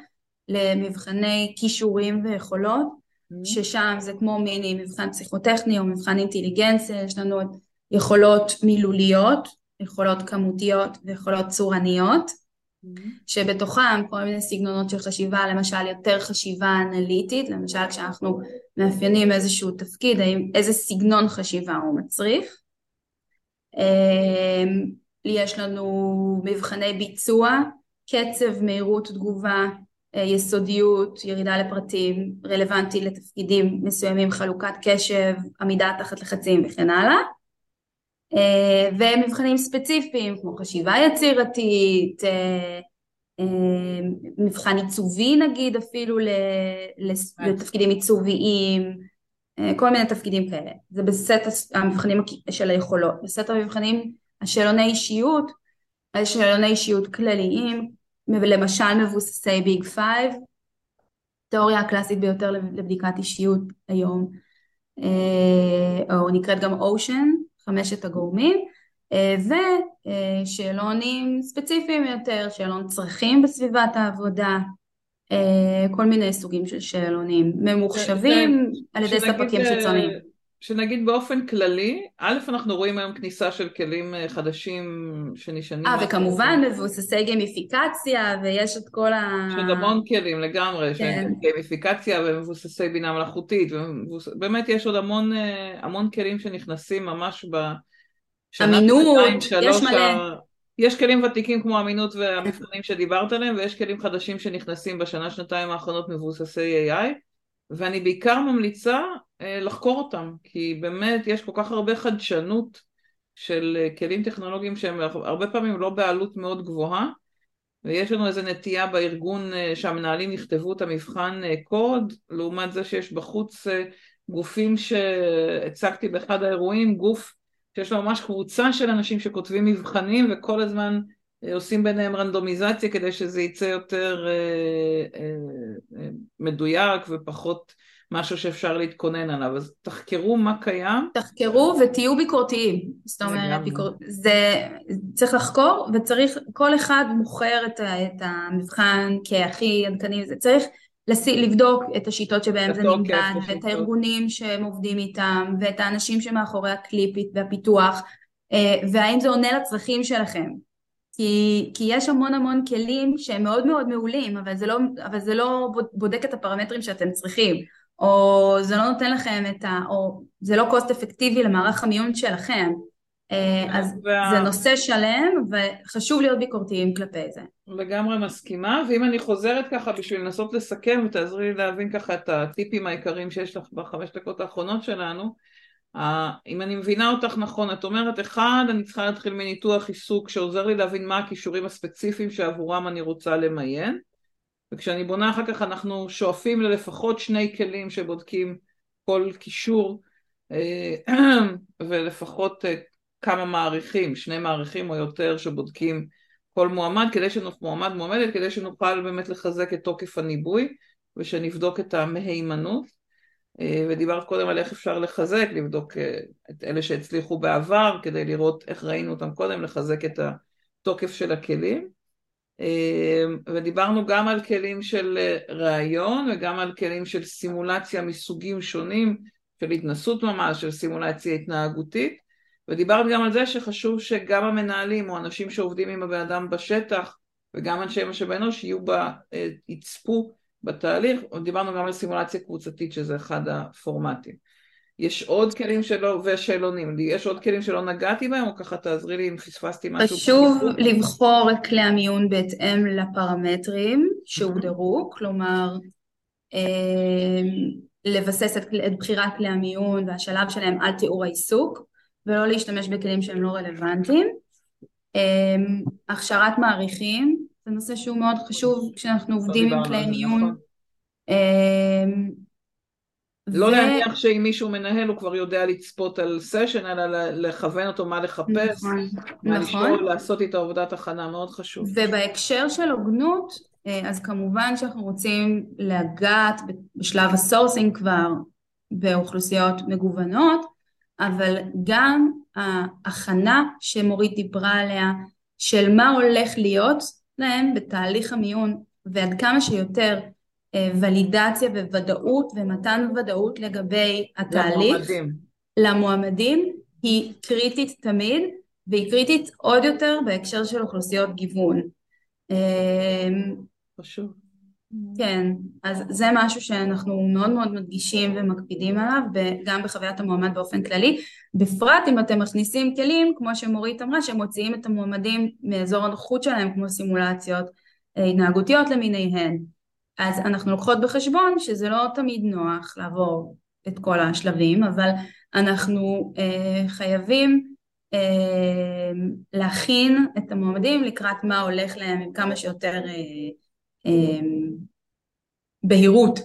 למבחני כישורים ויכולות, mm-hmm. ששם זה כמו מיני מבחן פסיכוטכני או מבחן אינטליגנציה, יש לנו יכולות מילוליות, יכולות כמותיות ויכולות צורניות. שבתוכם כל מיני סגנונות של חשיבה, למשל יותר חשיבה אנליטית, למשל כשאנחנו מאפיינים איזשהו תפקיד, איזה סגנון חשיבה הוא מצריך. אמ, יש לנו מבחני ביצוע, קצב, מהירות תגובה, יסודיות, ירידה לפרטים, רלוונטי לתפקידים מסוימים, חלוקת קשב, עמידה תחת לחצים וכן הלאה. אה, ומבחנים ספציפיים כמו חשיבה יצירתית, אה, אה, מבחן עיצובי נגיד אפילו לתפקידים עיצוביים, כל מיני תפקידים כאלה. זה בסט המבחנים של היכולות. בסט המבחנים השאלוני אישיות, שאלוני אישיות כלליים, למשל מבוססי Big Five, תיאוריה הקלאסית ביותר לבדיקת אישיות היום, או נקראת גם אושן, חמשת הגורמים, אה, ושאלונים ספציפיים יותר, שאלון צרכים בסביבת העבודה, אה, כל מיני סוגים של שאלונים ממוחשבים על ידי ספקים אה, חיצוניים. שנגיד באופן כללי, א', אנחנו רואים היום כניסה של כלים חדשים שנשענים... אה, וכמובן מבוססי גמיפיקציה, ויש את כל ה... יש עוד המון כלים לגמרי, כן. גמיפיקציה ומבוססי בינה מלאכותית, ומבוס... באמת יש עוד המון, המון כלים שנכנסים ממש ב... אמינות, יש מלא. יש כלים ותיקים כמו אמינות והמבחנים שדיברת עליהם, ויש כלים חדשים שנכנסים בשנה שנתיים האחרונות מבוססי AI, ואני בעיקר ממליצה אה, לחקור אותם, כי באמת יש כל כך הרבה חדשנות של אה, כלים טכנולוגיים שהם הרבה פעמים לא בעלות מאוד גבוהה, ויש לנו איזו נטייה בארגון אה, שהמנהלים יכתבו את המבחן קוד, לעומת זה שיש בחוץ גופים שהצגתי באחד האירועים, גוף שיש לו ממש קבוצה של אנשים שכותבים מבחנים וכל הזמן עושים ביניהם רנדומיזציה כדי שזה יצא יותר אה, אה, מדויק ופחות משהו שאפשר להתכונן עליו. אז תחקרו מה קיים. תחקרו ותהיו ביקורתיים. זאת אומרת, ביקור... זה צריך לחקור וצריך, כל אחד מוכר את, את המבחן כהכי עדכני, זה צריך לבדוק את השיטות שבהם זה נמדד, ואת הארגונים שהם עובדים איתם, ואת האנשים שמאחורי הקליפ והפיתוח, אה, והאם זה עונה לצרכים שלכם. כי, כי יש המון המון כלים שהם מאוד מאוד מעולים, אבל זה, לא, אבל זה לא בודק את הפרמטרים שאתם צריכים, או זה לא נותן לכם את ה... או זה לא קוסט אפקטיבי למערך המיון שלכם. אה, אז וה... זה נושא שלם וחשוב להיות ביקורתיים כלפי זה. לגמרי מסכימה, ואם אני חוזרת ככה בשביל לנסות לסכם ותעזרי לי להבין ככה את הטיפים העיקריים שיש לך בחמש דקות האחרונות שלנו, אם אני מבינה אותך נכון, את אומרת, אחד, אני צריכה להתחיל מניתוח עיסוק שעוזר לי להבין מה הכישורים הספציפיים שעבורם אני רוצה למיין, וכשאני בונה אחר כך אנחנו שואפים ללפחות שני כלים שבודקים כל קישור אה, ולפחות אה, כמה מעריכים, שני מעריכים או יותר שבודקים כל מועמד, כדי שנוכל, מועמד מועמדת, כדי שנוכל באמת לחזק את תוקף הניבוי ושנבדוק את המהימנות. אה, ודיברת קודם על איך אפשר לחזק, לבדוק אה, את אלה שהצליחו בעבר, כדי לראות איך ראינו אותם קודם, לחזק את התוקף של הכלים. אה, ודיברנו גם על כלים של ראיון וגם על כלים של סימולציה מסוגים שונים, של התנסות ממש, של סימולציה התנהגותית. ודיברת גם על זה שחשוב שגם המנהלים או אנשים שעובדים עם הבן אדם בשטח וגם אנשי משאבי אנוש יהיו בה, יצפו בתהליך, דיברנו גם על סימולציה קבוצתית שזה אחד הפורמטים. יש עוד כלים שלא, ושאלונים, יש עוד כלים שלא נגעתי בהם או ככה תעזרי לי אם פספסתי משהו? חשוב לבחור את כלי המיון בהתאם לפרמטרים שהוגדרו, כלומר אה, לבסס את, את בחירת כלי המיון והשלב שלהם על תיאור העיסוק ולא להשתמש בכלים שהם לא רלוונטיים. אמ, הכשרת מעריכים, זה נושא שהוא מאוד חשוב כשאנחנו עובדים עם כלי מיון. נכון. אמ, לא להניח שאם מישהו מנהל הוא כבר יודע לצפות על סשן, אלא לכוון אותו מה לחפש, נכון, מה נכון. לשאול, לעשות איתו עבודת הכנה, מאוד חשוב. ובהקשר של הוגנות, אה, אז כמובן שאנחנו רוצים לגעת בשלב ה sourcing כבר באוכלוסיות מגוונות, אבל גם ההכנה שמורית דיברה עליה של מה הולך להיות להם בתהליך המיון ועד כמה שיותר אה, ולידציה וודאות ומתן ודאות לגבי התהליך למועמדים. למועמדים היא קריטית תמיד והיא קריטית עוד יותר בהקשר של אוכלוסיות גיוון. אה, חשוב. כן, אז זה משהו שאנחנו מאוד מאוד מדגישים ומקפידים עליו, גם בחוויית המועמד באופן כללי, בפרט אם אתם מכניסים כלים, כמו שמורית אמרה, שמוציאים את המועמדים מאזור הנוחות שלהם, כמו סימולציות אה, התנהגותיות למיניהן. אז אנחנו לוקחות בחשבון שזה לא תמיד נוח לעבור את כל השלבים, אבל אנחנו אה, חייבים אה, להכין את המועמדים לקראת מה הולך להם עם כמה שיותר אה, בהירות.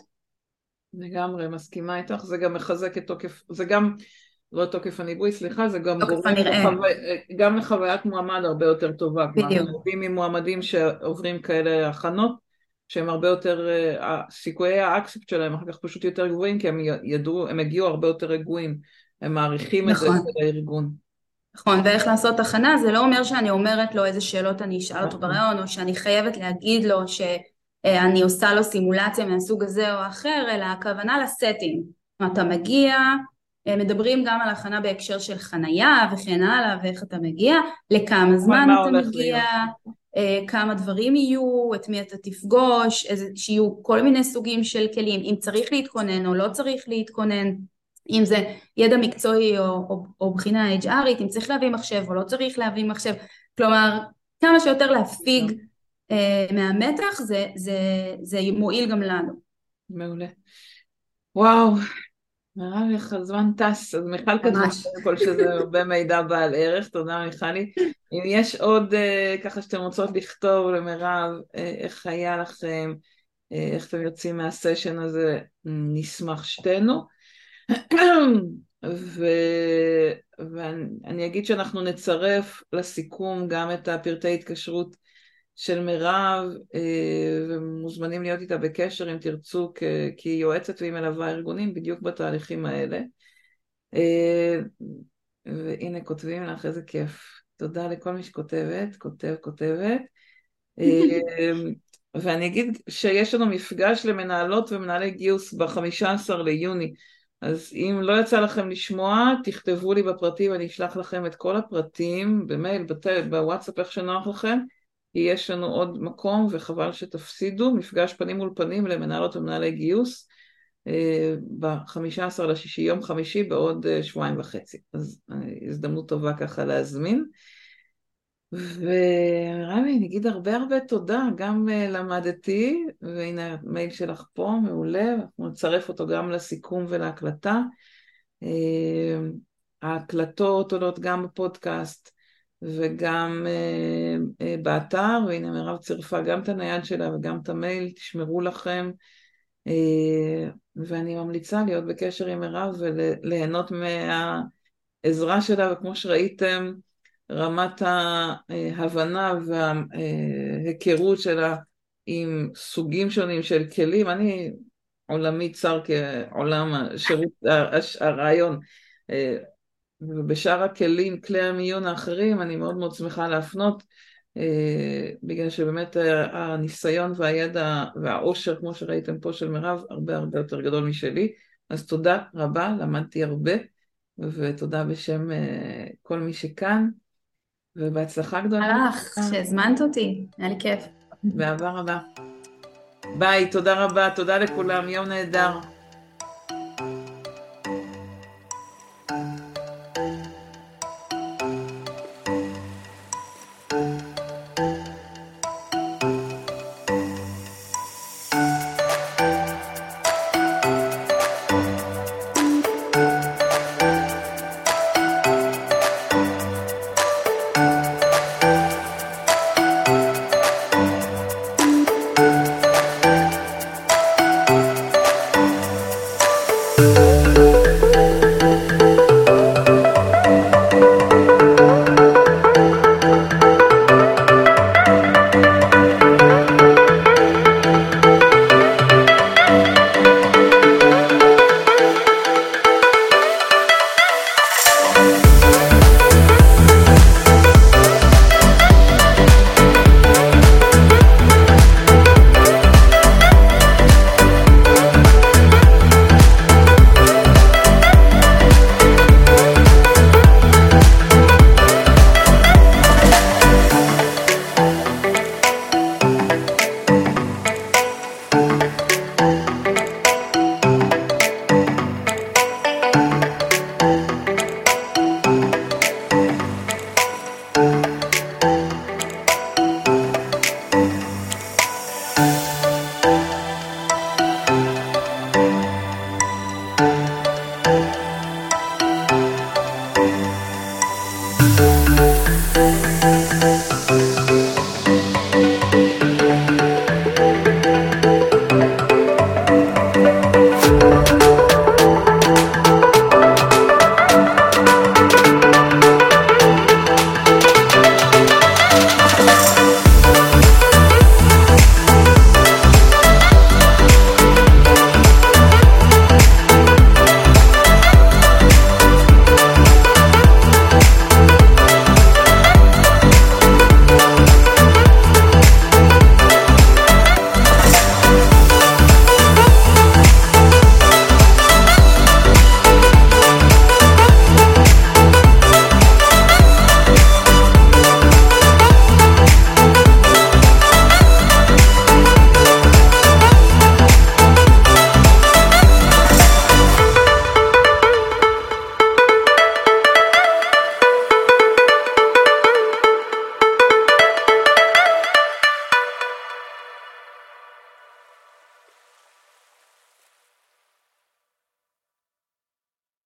לגמרי, מסכימה איתך, זה גם מחזק את תוקף, זה גם, לא תוקף הניבוי, סליחה, זה גם גורם לחו... גם לחוויית מועמד הרבה יותר טובה. בדיוק. כלומר, רבים עם מועמדים שעוברים כאלה הכנות, שהם הרבה יותר, אה, סיכויי האקספט שלהם אחר כך פשוט יותר גבוהים, כי הם ידעו, הם הגיעו הרבה יותר רגועים, הם מעריכים נכון. את זה של הארגון. נכון, ואיך לעשות הכנה, זה לא אומר שאני אומרת לו איזה שאלות אני אשאל אותו נכון. בריאיון, או שאני חייבת להגיד לו שאני עושה לו סימולציה מהסוג הזה או אחר, אלא הכוונה לסטינג. אתה מגיע, אה, מדברים גם על הכנה בהקשר של חנייה וכן הלאה, ואיך אתה מגיע, לכמה זמן אתה מגיע, להיות. אה, כמה דברים יהיו, את מי אתה תפגוש, איזה, שיהיו כל מיני סוגים של כלים, אם צריך להתכונן או לא צריך להתכונן. אם זה ידע מקצועי או, או, או בחינה HRית, אם צריך להביא מחשב או לא צריך להביא מחשב, כלומר כמה שיותר להפיג אה, מהמתח זה, זה, זה מועיל גם לנו. מעולה. וואו, נראה לי איך הזמן טס, אז מיכל כתבה כל שזה הרבה מידע בעל ערך, תודה מיכלי. אם יש עוד uh, ככה שאתם רוצות לכתוב למירב, uh, איך היה לכם, איך אתם יוצאים מהסשן הזה, נשמח שתינו. ו... ואני אגיד שאנחנו נצרף לסיכום גם את הפרטי התקשרות של מירב, אה, ומוזמנים להיות איתה בקשר אם תרצו, כי היא יועצת והיא מלווה ארגונים בדיוק בתהליכים האלה. אה, והנה כותבים לך, איזה כיף. תודה לכל מי שכותבת, כותב, כותבת. אה, ואני אגיד שיש לנו מפגש למנהלות ומנהלי גיוס ב-15 ליוני. אז אם לא יצא לכם לשמוע, תכתבו לי בפרטים, אני אשלח לכם את כל הפרטים במייל, בוואטסאפ, איך שנוח לכם. יש לנו עוד מקום וחבל שתפסידו, מפגש פנים מול פנים למנהלות ומנהלי גיוס אה, ב-15 לשישי, יום חמישי בעוד אה, שבועיים וחצי. אז אה, הזדמנות טובה ככה להזמין. ורמי, נגיד הרבה הרבה תודה, גם למדתי, והנה המייל שלך פה, מעולה, אנחנו נצרף אותו גם לסיכום ולהקלטה. ההקלטות עולות גם בפודקאסט, וגם uh, uh, באתר, והנה מירב צירפה גם את הנייד שלה וגם את המייל, תשמרו לכם. Uh, ואני ממליצה להיות בקשר עם מירב וליהנות מהעזרה שלה, וכמו שראיתם, רמת ההבנה וההיכרות שלה עם סוגים שונים של כלים. אני עולמי צר כעולם השירות, הרעיון. ובשאר הכלים, כלי המיון האחרים, אני מאוד מאוד שמחה להפנות, אה, בגלל שבאמת הניסיון והידע והעושר, כמו שראיתם פה של מירב, הרבה הרבה יותר גדול משלי. אז תודה רבה, למדתי הרבה, ותודה בשם אה, כל מי שכאן, ובהצלחה גדולה. הלך, שהזמנת אותי, היה לי כיף. באהבה רבה. ביי, תודה רבה, תודה לכולם, יום נהדר.